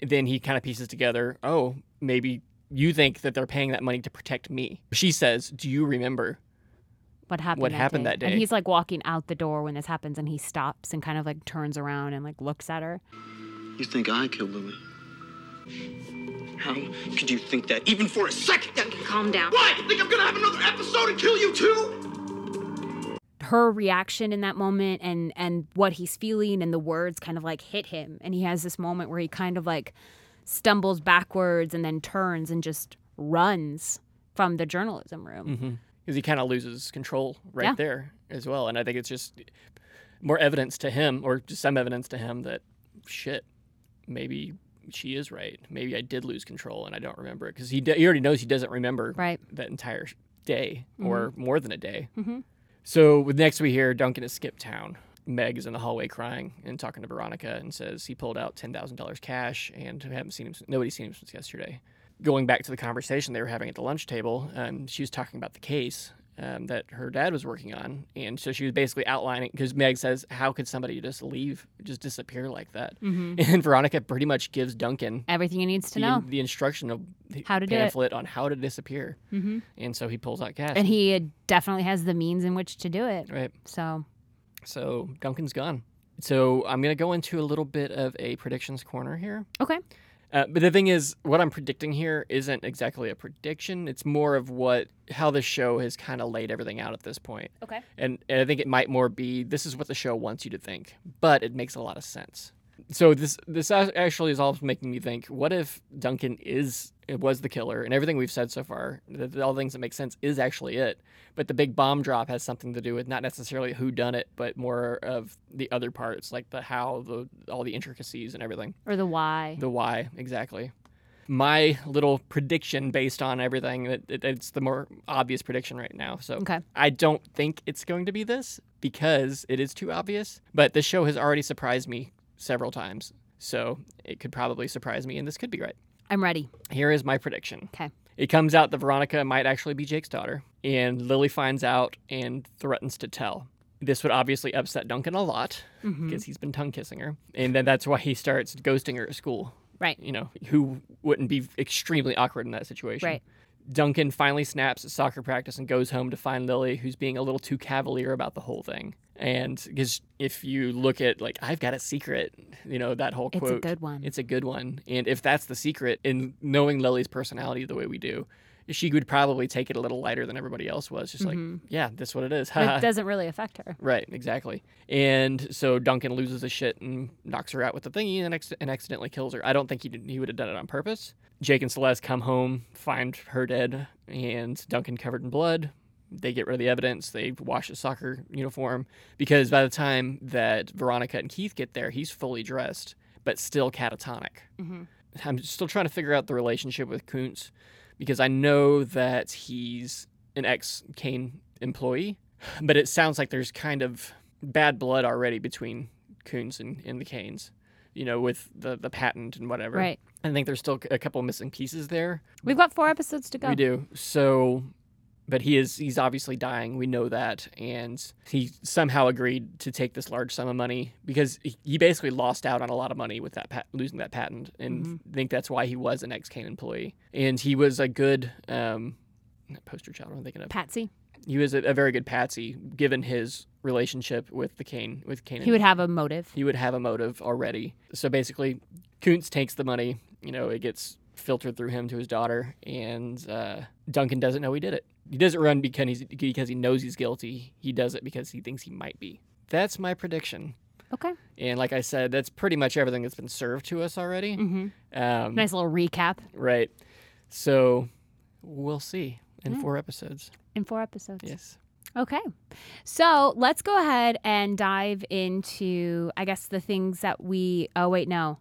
Then he kind of pieces together, oh, maybe you think that they're paying that money to protect me. She says, do you remember What happened? What that happened day? that day? And he's like walking out the door when this happens, and he stops and kind of like turns around and like looks at her. You think I killed Lily? How could you think that even for a second? Duncan, calm down. Why? You think I'm gonna have another episode and kill you too? Her reaction in that moment and and what he's feeling and the words kind of like hit him and he has this moment where he kind of like stumbles backwards and then turns and just runs from the journalism room because he kind of loses control right Yeah. there as well. And I think it's just more evidence to him, or just some evidence to him that shit, maybe she is right. Maybe I did lose control and I don't remember it because he, d- he already knows he doesn't remember Right. that entire day or more than a day. Mhm. So with next we hear Duncan has skipped town. Meg is in the hallway crying and talking to Veronica and says he pulled out ten thousand dollars cash and haven't seen him. Nobody's seen him since yesterday. Going back to the conversation they were having at the lunch table, um, she was talking about the case um, that her dad was working on, and so she was basically outlining because Meg says, "How could somebody just leave, just disappear like that?" And Veronica pretty much gives Duncan everything he needs to the, know the instruction of the How to do it. pamphlet on how to disappear, Mhm. and so he pulls out cash. and he definitely has the means in which to do it right. so So Duncan's gone. So I'm gonna go into a little bit of a predictions corner here. okay Uh, but the thing is, what I'm predicting here isn't exactly a prediction. It's more of what how the show has kind of laid everything out at this point. okay And, and I think it might more be this is what the show wants you to think, but it makes a lot of sense. So this this actually is all making me think: What if Duncan is it was the killer, and everything we've said so far, the, the- all things that make sense, is actually it. But the big bomb drop has something to do with not necessarily who done it, but more of the other parts, like the how, the all the intricacies and everything. or the why The why, exactly. My little prediction based on everything, it, it, it's the more obvious prediction right now. So Okay. I don't think it's going to be this because it is too obvious. But this show has already surprised me several times. So it could probably surprise me, and this could be right. i'm ready Here is my prediction. okay It comes out that Veronica might actually be Jake's daughter, and Lily finds out and threatens to tell. This would obviously upset Duncan a lot mm-hmm. because he's been tongue kissing her, and then that's why he starts ghosting her at school. Right. You know, who wouldn't be extremely awkward in that situation? Right. Duncan finally snaps at soccer practice and goes home to find Lily, who's being a little too cavalier about the whole thing. And because if you look at like I've got a secret, you know that whole quote. It's a good one. It's a good one. And if that's the secret, in knowing Lily's personality the way we do, she would probably take it a little lighter than everybody else was. Just like, mm-hmm. yeah, that's what it is. it doesn't really affect her Right, exactly. And so Duncan loses his shit and knocks her out with the thingy and, ex- and accidentally kills her. I don't think he did, he would have done it on purpose. Jake and Celeste come home, find her dead, and Duncan covered in blood. They get rid of the evidence. They wash his soccer uniform because by the time that Veronica and Keith get there, he's fully dressed, but still catatonic. Mm-hmm. I'm still trying to figure out the relationship with Kuntz because I know that he's an ex Kane employee, but it sounds like there's kind of bad blood already between Kuntz and, and the Kanes, you know, with the, the patent and whatever. Right. I think there's still a couple missing pieces there. we've got four episodes to go We do. So, but he is he's obviously dying. We know that, and he somehow agreed to take this large sum of money because he- basically lost out on a lot of money with that pat- losing that patent, and I think that's why he was an ex Kane employee. And he was a good um, poster child. I'm thinking of. patsy He was a, a very good patsy, given his relationship with the Kane with Kane. he would have a motive he would have a motive already. So basically, Kuntz takes the money. You know, it gets filtered through him to his daughter, and uh, Duncan doesn't know he did it. He doesn't run because he's because he knows he's guilty. He does it because he thinks he might be. That's my prediction. Okay. And like I said, that's pretty much everything that's been served to us already. Mhm. Um, Nice little recap Right. So we'll see in Yeah. four episodes. in four episodes. Yes. Okay. So let's go ahead and dive into, I guess, the things that we. Oh, wait, no.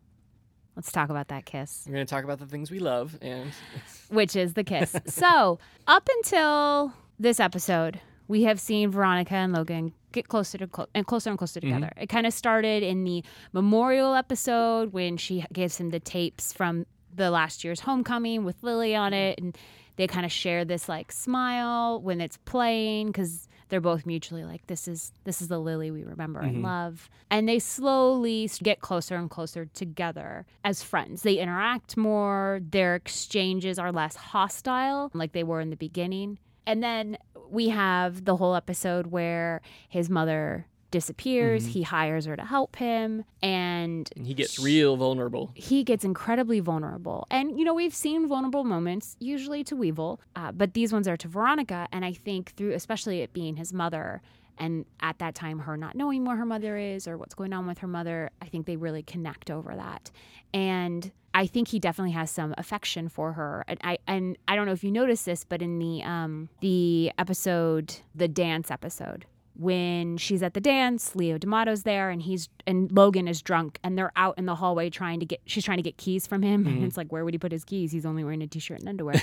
Let's talk about that kiss, We're going to talk about the things we love and which is the kiss. so, up until this episode, we have seen Veronica and Logan get closer to clo- and closer and closer mm-hmm. together. It kind of started in the memorial episode when she gives him the tapes from the last year's homecoming with Lily on it, and they kind of share this like smile when it's playing because they're both mutually like this is this is the Lily we remember and Mhm. love, and they slowly get closer and closer together as friends. They interact more. Their exchanges are less hostile like they were in the beginning. And then we have the whole episode where his mother disappears. Mhm. He hires her to help him, and he gets real vulnerable. he gets incredibly vulnerable. And, you know, we've seen vulnerable moments, usually to Weevil, uh, but these ones are to Veronica. And I think through, especially it being his mother, and at that time, her not knowing where her mother is or what's going on with her mother, I think they really connect over that. And I think he definitely has some affection for her. And I and I don't know if you noticed this, but in the um the episode, the dance episode, when she's at the dance, Leo D'Amato's there and he's and Logan is drunk and they're out in the hallway trying to get she's trying to get keys from him and Mhm. it's like where would he put his keys? He's only wearing a t-shirt and underwear.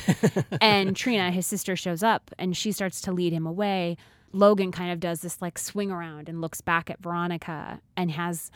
and Trina, his sister shows up and she starts to lead him away. Logan kind of does this like swing around and looks back at Veronica and has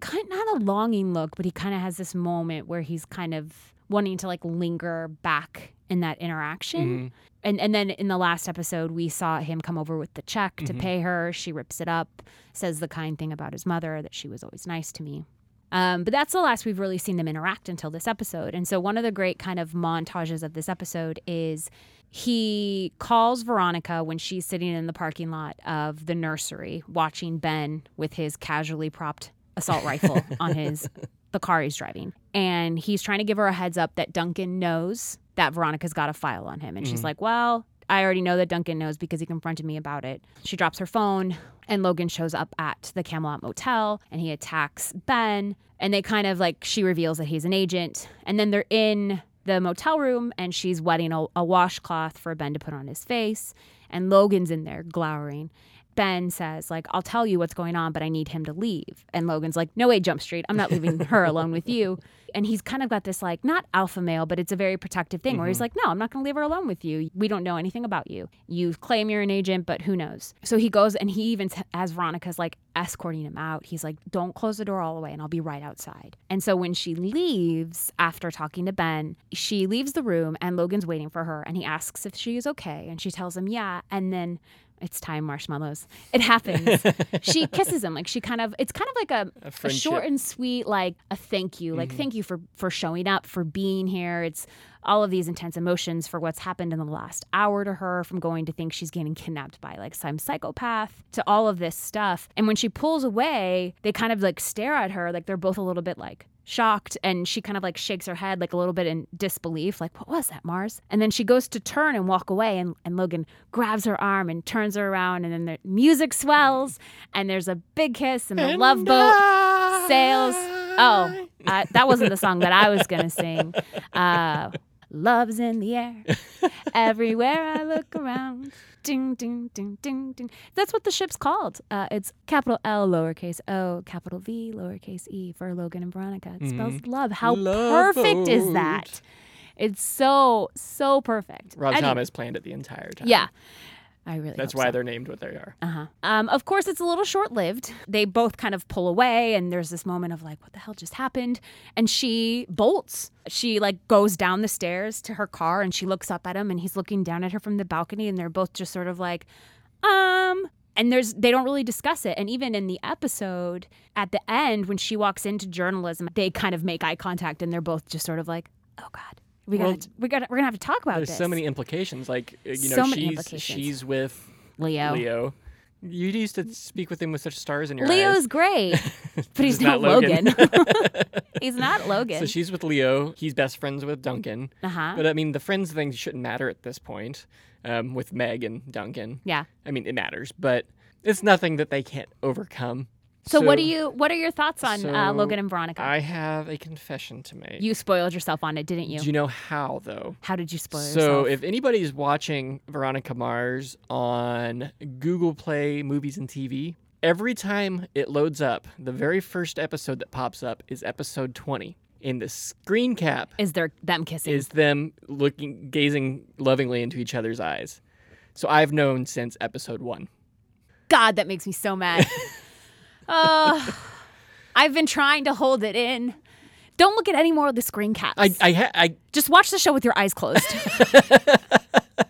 kind not a longing look, but he kind of has this moment where he's kind of wanting to like linger back in that interaction. Mhm. And and then in the last episode, we saw him come over with the check to Mhm. pay her. She rips it up, says the kind thing about his mother that she was always nice to me. Um, but that's the last we've really seen them interact until this episode. And so one of the great kind of montages of this episode is he calls Veronica when she's sitting in the parking lot of the nursery watching Ben with his casually propped assault rifle on his the car he's driving. And he's trying to give her a heads up that Duncan knows that Veronica's got a file on him. And she's Mhm. like, Well, I already know that Duncan knows because he confronted me about it. She drops her phone, and Logan shows up at the Camelot Motel and he attacks Ben. And they kind of like, she reveals that he's an agent. And then they're in the motel room and she's wetting a, a washcloth for Ben to put on his face. And Logan's in there glowering. Ben says, like, I'll tell you what's going on, but I need him to leave. And Logan's like, no way, Jump Street. I'm not leaving her alone with you. And he's kind of got this, like, not alpha male, but it's a very protective thing where he's Mhm. like, no, I'm not going to leave her alone with you. We don't know anything about you. You claim you're an agent, but who knows? So he goes and he even, as Veronica's like escorting him out, he's like, don't close the door all the way and I'll be right outside. And so when she leaves after talking to Ben, she leaves the room and Logan's waiting for her and he asks if she is okay. And she tells him, yeah. And then it's time marshmallows. It happens. she kisses him like she kind of it's kind of like a, A a, short and sweet like a thank you like Mhm. thank you for for showing up for being here it's all of these intense emotions for what's happened in the last hour to her from going to think she's getting kidnapped by like some psychopath to all of this stuff. And when she pulls away they kind of like stare at her like they're both a little bit like shocked and she kind of like shakes her head like a little bit in disbelief like what was that mars? And then she goes to turn and walk away and, and logan grabs her arm and turns her around and then the music swells and there's a big kiss and the love boat sails. Oh uh, that wasn't the song that i was gonna sing. Uh, love's in the air. Everywhere i look around. Ding ding ding ding ding. That's what the ship's called. Uh, it's capital l lowercase o capital v lowercase e for logan and veronica. It spells Mhm. love. How Love perfect is that? It's so so perfect. Rob Any- Thomas planned it the entire time. yeah i really That's why so. they're named what they are. Uh-huh. Um, of course, it's a little short lived. They both kind of pull away, and there's this moment of like, what the hell just happened? And she bolts. She like goes down the stairs to her car and she looks up at him, and he's looking down at her from the balcony, and they're both just sort of like, um. And there's they don't really discuss it. And even in the episode at the end, when she walks into journalism, they kind of make eye contact, and they're both just sort of like, oh god. We Well, got we got we're gonna have to talk about There's this. so many implications. Like uh, you know, So many she's she's with Leo. Leo. You used to speak with him with such stars in your Leo's eyes. great, but he's not Logan. Logan. he's not Logan. So she's with Leo. He's best friends with Duncan. Uh-huh. But I mean, the friends thing shouldn't matter at this point. Um, with Meg and Duncan. Yeah. I mean, it matters, but it's nothing that they can't overcome. So, what do you? What are your thoughts on uh, Logan and Veronica? I have a confession to make. you spoiled yourself on it, didn't you? Do you know how though? How did you spoil yourself? So, yourself? if anybody's watching Veronica Mars on Google Play Movies and TV, every time it loads up, the very first episode that pops up is episode 20. In the screen cap is there them kissing? is them looking, gazing lovingly into each other's eyes. So I've known since episode one. God, that makes me so mad. uh, I've been trying to hold it in. Don't look at any more of the screen caps. I, I, ha- I Just watch the show with your eyes closed.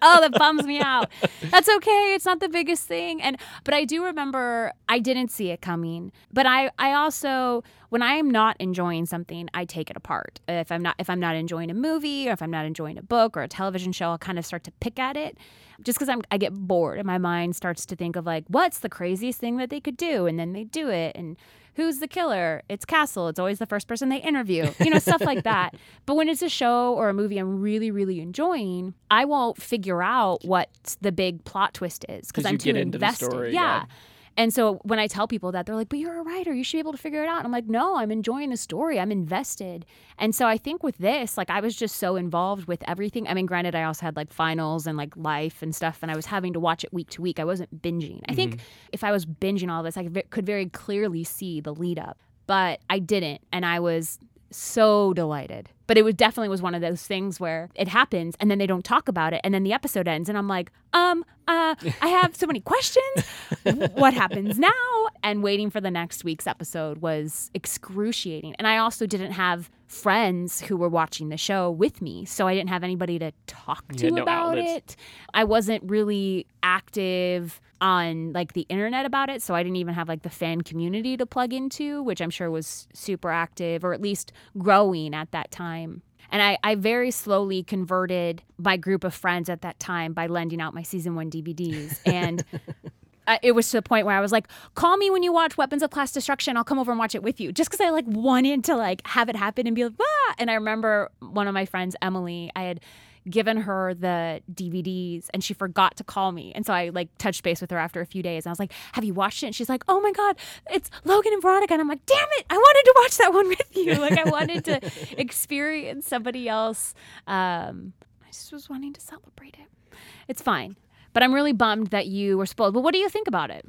oh, that bums me out. That's okay. It's not the biggest thing. And but I do remember I didn't see it coming. But I I also when I am not enjoying something, I take it apart. If I'm not if I'm not enjoying a movie or if I'm not enjoying a book or a television show, I'll kind of start to pick at it just because I'm I get bored and my mind starts to think of like what's the craziest thing that they could do? And then they do it and who's the killer? It's castle. It's always the first person they interview you know stuff like that. But when it's a show or a movie i'm really really enjoying i won't figure out what the big plot twist is because i'm you too get into the invested. Story, yeah. yeah. And so when I tell people that, they're like, but you're a writer. You should be able to figure it out. And I'm like, no, I'm enjoying the story. I'm invested. And so I think with this, like, I was just so involved with everything. I mean, granted, I also had like finals and like life and stuff, and I was having to watch it week to week. I wasn't binging. I think mm-hmm. if I was binging all this, I could very clearly see the lead up, but I didn't. And I was so delighted. But it was definitely was one of those things where it happens and then they don't talk about it and then the episode ends and I'm like, um, uh, I have so many questions. what happens now? And waiting for the next week's episode was excruciating. And I also didn't have friends who were watching the show with me, so I didn't have anybody to talk to no about outlets. it. I wasn't really active on like the internet about it so i didn't even have like the fan community to plug into which i'm sure was super active or at least growing at that time and I, I very slowly converted my group of friends at that time by lending out my season one dvds and I- it was to the point where I was like, "Call me when you watch Weapons of Class Destruction. I'll come over and watch it with you." Just because I like wanted to like have it happen and be like, "Ah!" And I remember one of my friends, Emily, I had given her the DVDs and she forgot to call me, and so I like touched base with her after a few days. And I was like, "Have you watched it?" And she's like, "Oh my god, it's Logan and Veronica." And I'm like, "Damn it! I wanted to watch that one with you. Like I wanted to experience somebody else." Um, I just was wanting to celebrate it. It's fine. But I'm really bummed that you were spoiled. But what do you think about it?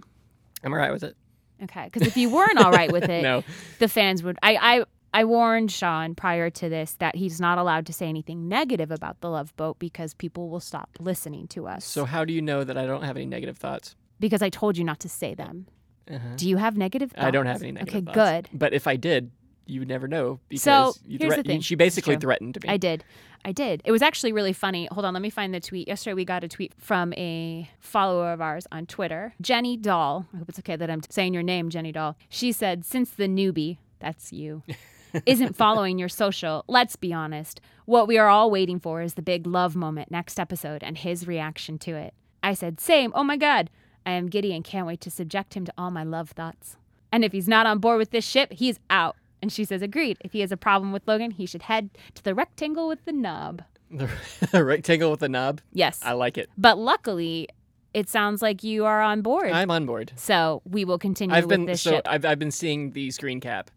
I'm all right with it. Okay, because if you weren't all right with it, No. the fans would. I, I I warned Sean prior to this that he's not allowed to say anything negative about the Love Boat because people will stop listening to us. So how do you know that I don't have any negative thoughts? because I told you not to say them. Uh-huh. Do you have negative? Thoughts? I don't have any negative thoughts. Okay, thoughts. good. But if I did, you would never know because So, you here's the threat- you- thing. she basically threatened me. I did. I did. It was actually really funny. Hold on, let me find the tweet. Yesterday we got a tweet from a follower of ours on Twitter, Jenny Doll. I hope it's okay that I'm saying your name, Jenny Doll. She said, "Since the newbie, that's you, isn't following your social, let's be honest. What we are all waiting for is the big love moment next episode and his reaction to it." I said, "Same. Oh my god. I am giddy and can't wait to subject him to all my love thoughts. And if he's not on board with this ship, he's out." And she says, agreed. If he has a problem with Logan, he should head to the rectangle with the knob. the rectangle with the knob. Yes. I like it. But luckily, it sounds like you are on board. I'm on board. so we will continue I've with been this so ship. I've I've been seeing the screen cap,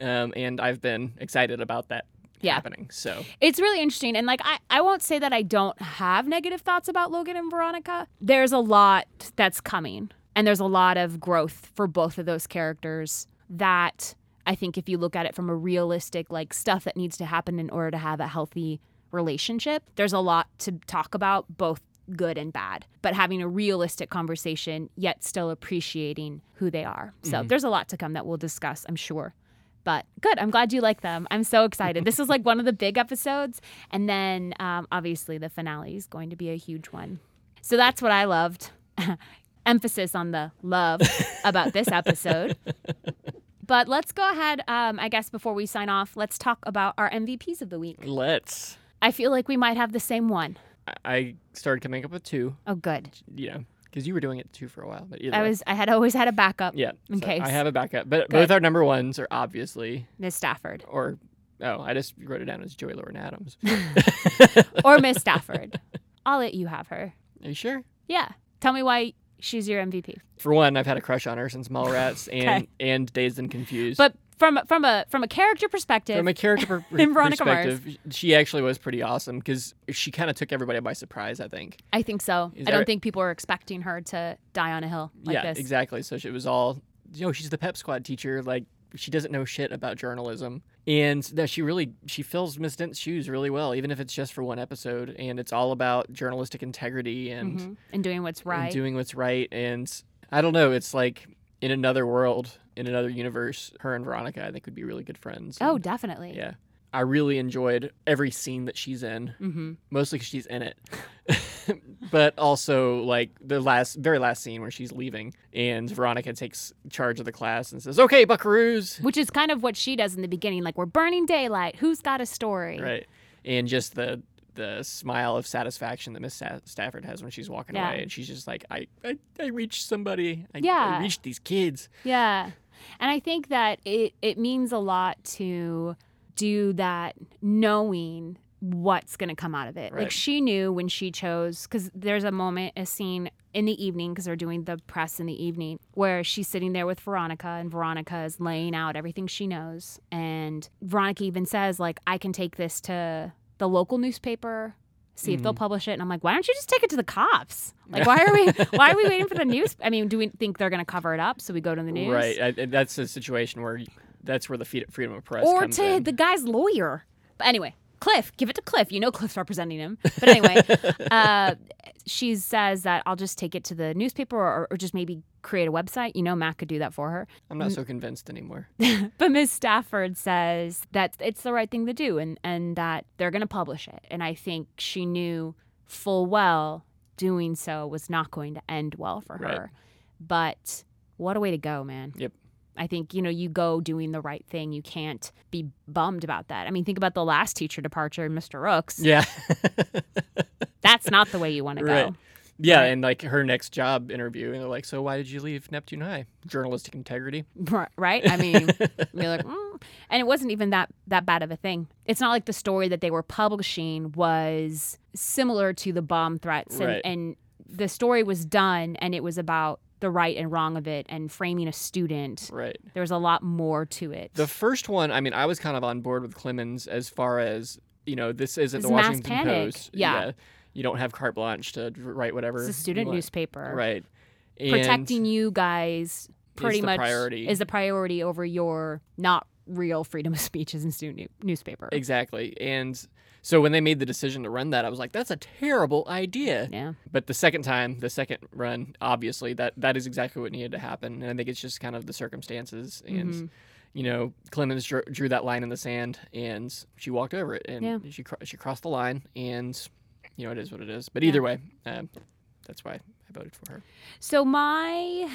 um, and I've been excited about that Yeah. happening. So It's really interesting. And like, I, I won't say that I don't have negative thoughts about Logan and Veronica. There's a lot that's coming, and there's a lot of growth for both of those characters that I think if you look at it from a realistic, like, stuff that needs to happen in order to have a healthy relationship, there's a lot to talk about, both good and bad, but having a realistic conversation, yet still appreciating who they are. So there's a lot to come that we'll discuss, I'm sure. But good. I'm glad you like them. I'm so excited. This is like one of the big episodes. And then um, obviously the finale is going to be a huge one. So that's what I loved. Emphasis on the love about this episode. But let's go ahead. Um, I guess before we sign off, let's talk about our MVPs of the week. let's. I feel like we might have the same one. I- I started coming up with two. Oh, good. Yeah, because you were doing it two for a while. But either I way. was. I had always had a backup. Yeah. In so case. I have a backup, but Good. both our number ones are obviously Miss Stafford or. Oh, I just wrote it down as Joey Lauren Adams. or Miss Stafford. I'll let you have her. Are you sure? Yeah. Tell me why she's your MVP. For one, I've had a crush on her since Mallrats and Okay. and Dazed and Confused. But from from a from a character perspective, from a character per- Veronica Mars. perspective, she actually was pretty awesome because she kind of took everybody by surprise. I think. I think so. Is I don't right? think people were expecting her to die on a hill like yeah, this. exactly. So she- it was all, you know, she's the pep squad teacher. Like she doesn't know shit about journalism, and that she really she fills Miss Dent's shoes really well, even if it's just for one episode. And it's all about journalistic integrity and, Mhm. And doing what's and right. doing what's right. And I don't know, it's like in another world, in another universe, her and Veronica, I think, would be really good friends. oh, And, definitely. yeah. I really enjoyed every scene that she's in, Mm-hmm. mostly because she's in it. but also, like, the last, very last scene where she's leaving and Veronica takes charge of the class and says, Okay, buckaroos. Which is kind of what she does in the beginning. Like we're burning daylight. Who's got a story? Right. And just the, the smile of satisfaction that Miss Stafford has when she's walking Yeah. away. And she's just like, I, I, I reached somebody. I, Yeah. I reached these kids. Yeah. And I think that it, it means a lot to do that knowing what's going to come out of it. Like she knew when she chose, because there's a moment, a scene in the evening, because they're doing the press in the evening, where she's sitting there with Veronica and Veronica is laying out everything she knows. And Veronica even says, like, I can take this to the local newspaper. See if they'll Mhm. publish it, and I'm like, why don't you just take it to the cops? Like, why are we, why are we waiting for the news? I mean, do we think they're going to cover it up so we go to the news? Right. I, that's a situation where that's where the freedom of press or to in. the guy's lawyer. But anyway, Cliff, give it to Cliff. You know Cliff's representing him. But anyway, uh, she says that I'll just take it to the newspaper or, or just maybe create a website. You know, Matt could do that for her. I'm not so convinced anymore. But Miss Stafford says that it's the right thing to do and, and that they're going to publish it. And I think she knew full well doing so was not going to end well for Right. her. But what a way to go, man. Yep. I think, you know, you go doing the right thing. You can't be bummed about that. I mean, think about the last teacher departure, Mr. Rooks. Yeah. That's not the way you want to Right. go. Yeah, Right. and like her next job interview, and they're like, "So why did you leave Neptune High? Journalistic integrity." Right? I mean, you're like, mm. and it wasn't even that that bad of a thing. It's not like the story that they were publishing was similar to the bomb threats, and, Right. and the story was done, and it was about the right and wrong of it, and framing a student. Right. There was a lot more to it. The first one, I mean, I was kind of on board with Clemmons as far as you know, this isn't This the Washington panic. Post. Yeah. you don't have carte blanche to write whatever. It's a student newspaper. Right. And Protecting you guys pretty the much priority. is the priority over your not real freedom of speech as in student new- newspaper. Exactly. And so when they made the decision to run that, I was like, that's a terrible idea. Yeah. But the second time, the second run, obviously that that is exactly what needed to happen. And I think it's just kind of the circumstances and Mhm. you know, Clemmons drew, drew that line in the sand and she walked over it and Yeah. she she crossed the line and you know, it is what it is. But Yeah. either way, um, that's why I voted for her. So my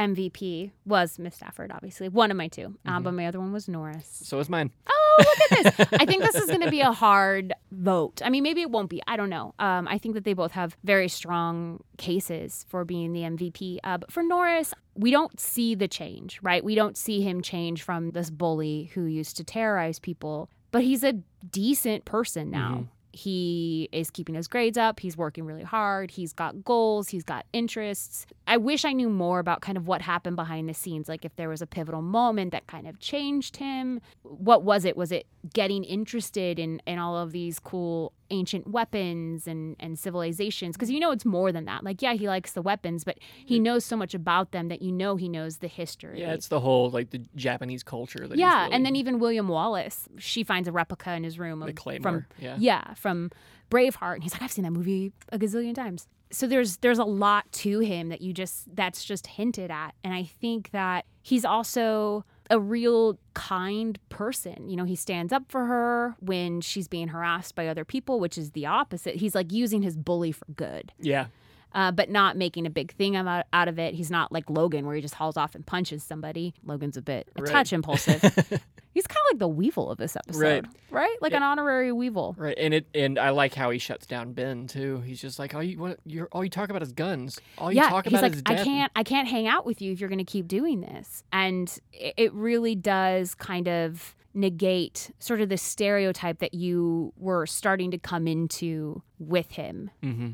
MVP was Miss Stafford, obviously one of my 2 uh, Mm-hmm. but my other one was Norris. So is mine. Oh, look at this! I think this is going to be a hard vote. I mean, maybe it won't be. I don't know. Um, I think that they both have very strong cases for being the MVP. Uh, but for Norris, we don't see the change, right? We don't see him change from this bully who used to terrorize people, but he's a decent person now. He is keeping his grades up. He's working really hard. He's got goals. He's got interests. I wish I knew more about kind of what happened behind the scenes. Like if there was a pivotal moment that kind of changed him. What was it? Was it getting interested in, in all of these cool ancient weapons and, and civilizations? Because you know it's more than that. Like, yeah, he likes the weapons, but he knows so much about them that you know he knows the history. Yeah, it's the whole like the Japanese culture that Yeah, really- and then even William Wallace, she finds a replica in his room of, from yeah. from Braveheart, and he's like, I've seen that movie a gazillion times. So there's there's a lot to him that you just that's just hinted at, and I think that he's also a real kind person. You know, he stands up for her when she's being harassed by other people, which is the opposite. He's like using his bully for good yeah. Uh, but not making a big thing about, out of it. He's not like Logan, where he just hauls off and punches somebody. Logan's a bit a Right. touch impulsive. He's kind of like the Weevil of this episode, right? Like an honorary Weevil. Right, and it and I like how he shuts down Ben too. He's just like, all you want, you're all you talk about is guns. All you yeah, talk he's about like, is I death. can't, I can't hang out with you if you're going to keep doing this, and it, it really does kind of negate sort of the stereotype that you were starting to come into with him. Mm-hmm.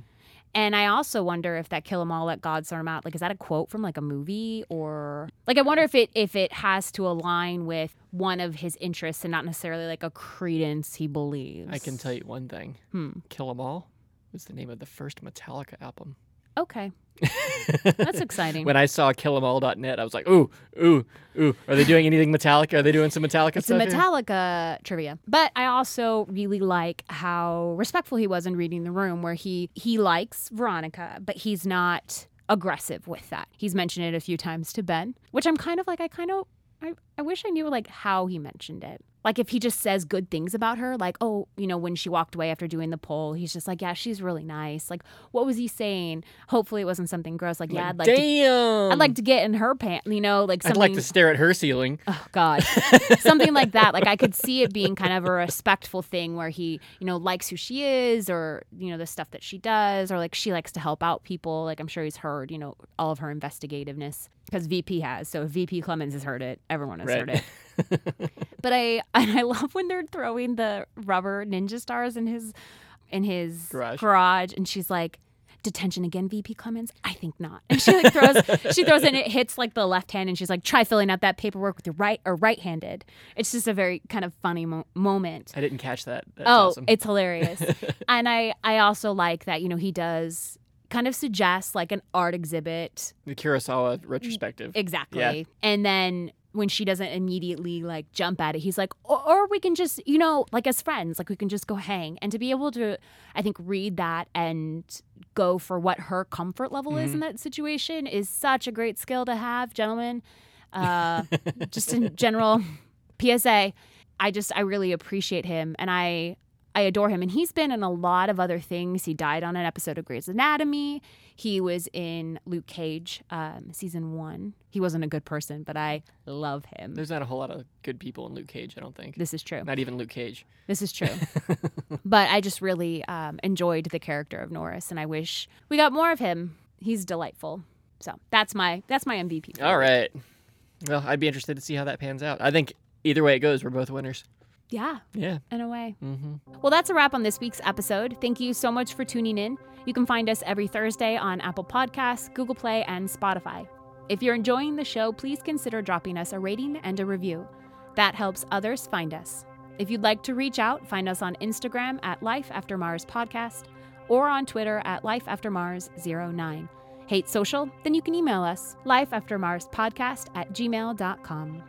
And I also wonder if that kill 'em all, let God sort 'em out. Like, is that a quote from like a movie or like? I wonder if it if it has to align with one of his interests and not necessarily like a credence he believes. I can tell you one thing. Hmm. Kill 'Em All was the name of the first Metallica album. Okay. That's exciting. when I saw killemall.net, I was like, ooh, ooh, ooh. Are they doing anything Metallica? Are they doing some Metallica It's stuff? here? Metallica trivia. But I also really like how respectful he was in reading the room where he he likes Veronica, but he's not aggressive with that. He's mentioned it a few times to Ben, which I'm kind of like I kind of I, I wish I knew like how he mentioned it. Like if he just says good things about her, like, oh, you know, when she walked away after doing the poll, he's just like, yeah, she's really nice. Like, what was he saying? Hopefully it wasn't something gross. Like, yeah, I'd like to Damn. I'd like to get in her pants, you know, like something. I'd like to stare at her ceiling. Oh God, something like that. Like I could see it being kind of a respectful thing where he, you know, likes who she is, or you know, the stuff that she does, or like she likes to help out people. Like I'm sure he's heard, you know, all of her investigativeness because VP has. So VP Clemmons has heard it, everyone has heard it. But I and I love when they're throwing the rubber ninja stars in his in his Garage. and she's like. Detention again, VP Clemmons? I think not. And she like throws, she throws it and it hits like the left hand, and she's like, "Try filling out that paperwork with your right or right-handed." It's just a very kind of funny mo- moment. I didn't catch that. That's oh, awesome. it's hilarious. and I, I also like that you know he does kind of suggest like an art exhibit the Kurosawa retrospective. Exactly. Yeah. And then when she doesn't immediately like jump at it, he's like, or, or we can just, you know, like as friends, like we can just go hang. And to be able to, I think, read that and go for what her comfort level is in that situation is such a great skill to have, gentlemen. Uh, just in general, PSA. I just, I really appreciate him and I, I adore him. And he's been in a lot of other things. He died on an episode of Grey's Anatomy. He was in Luke Cage, um, season one. He wasn't a good person, but I love him. There's not a whole lot of good people in Luke Cage, I don't think. This is true. Not even Luke Cage. This is true. but I just really um, enjoyed the character of Norris, and I wish we got more of him. He's delightful. So that's my that's my MVP. All right. Well, I'd be interested to see how that pans out. I think either way it goes, we're both winners. Yeah, Yeah. in a way. Mm-hmm. Well, that's a wrap on this week's episode. Thank you so much for tuning in. You can find us every Thursday on Apple Podcasts, Google Play, and Spotify. If you're enjoying the show, please consider dropping us a rating and a review. That helps others find us. If you'd like to reach out, find us on Instagram at Life After Mars Podcast or on Twitter at Life After Mars 09. Hate social? Then you can email us, lifeaftermarspodcast at gmail.com.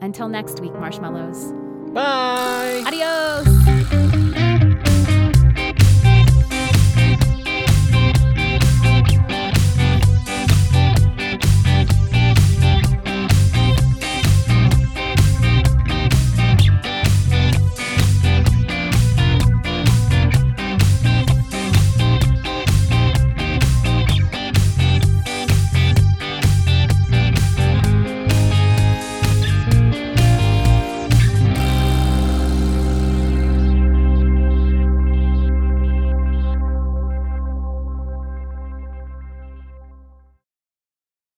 Until next week, marshmallows. Bye. Adios.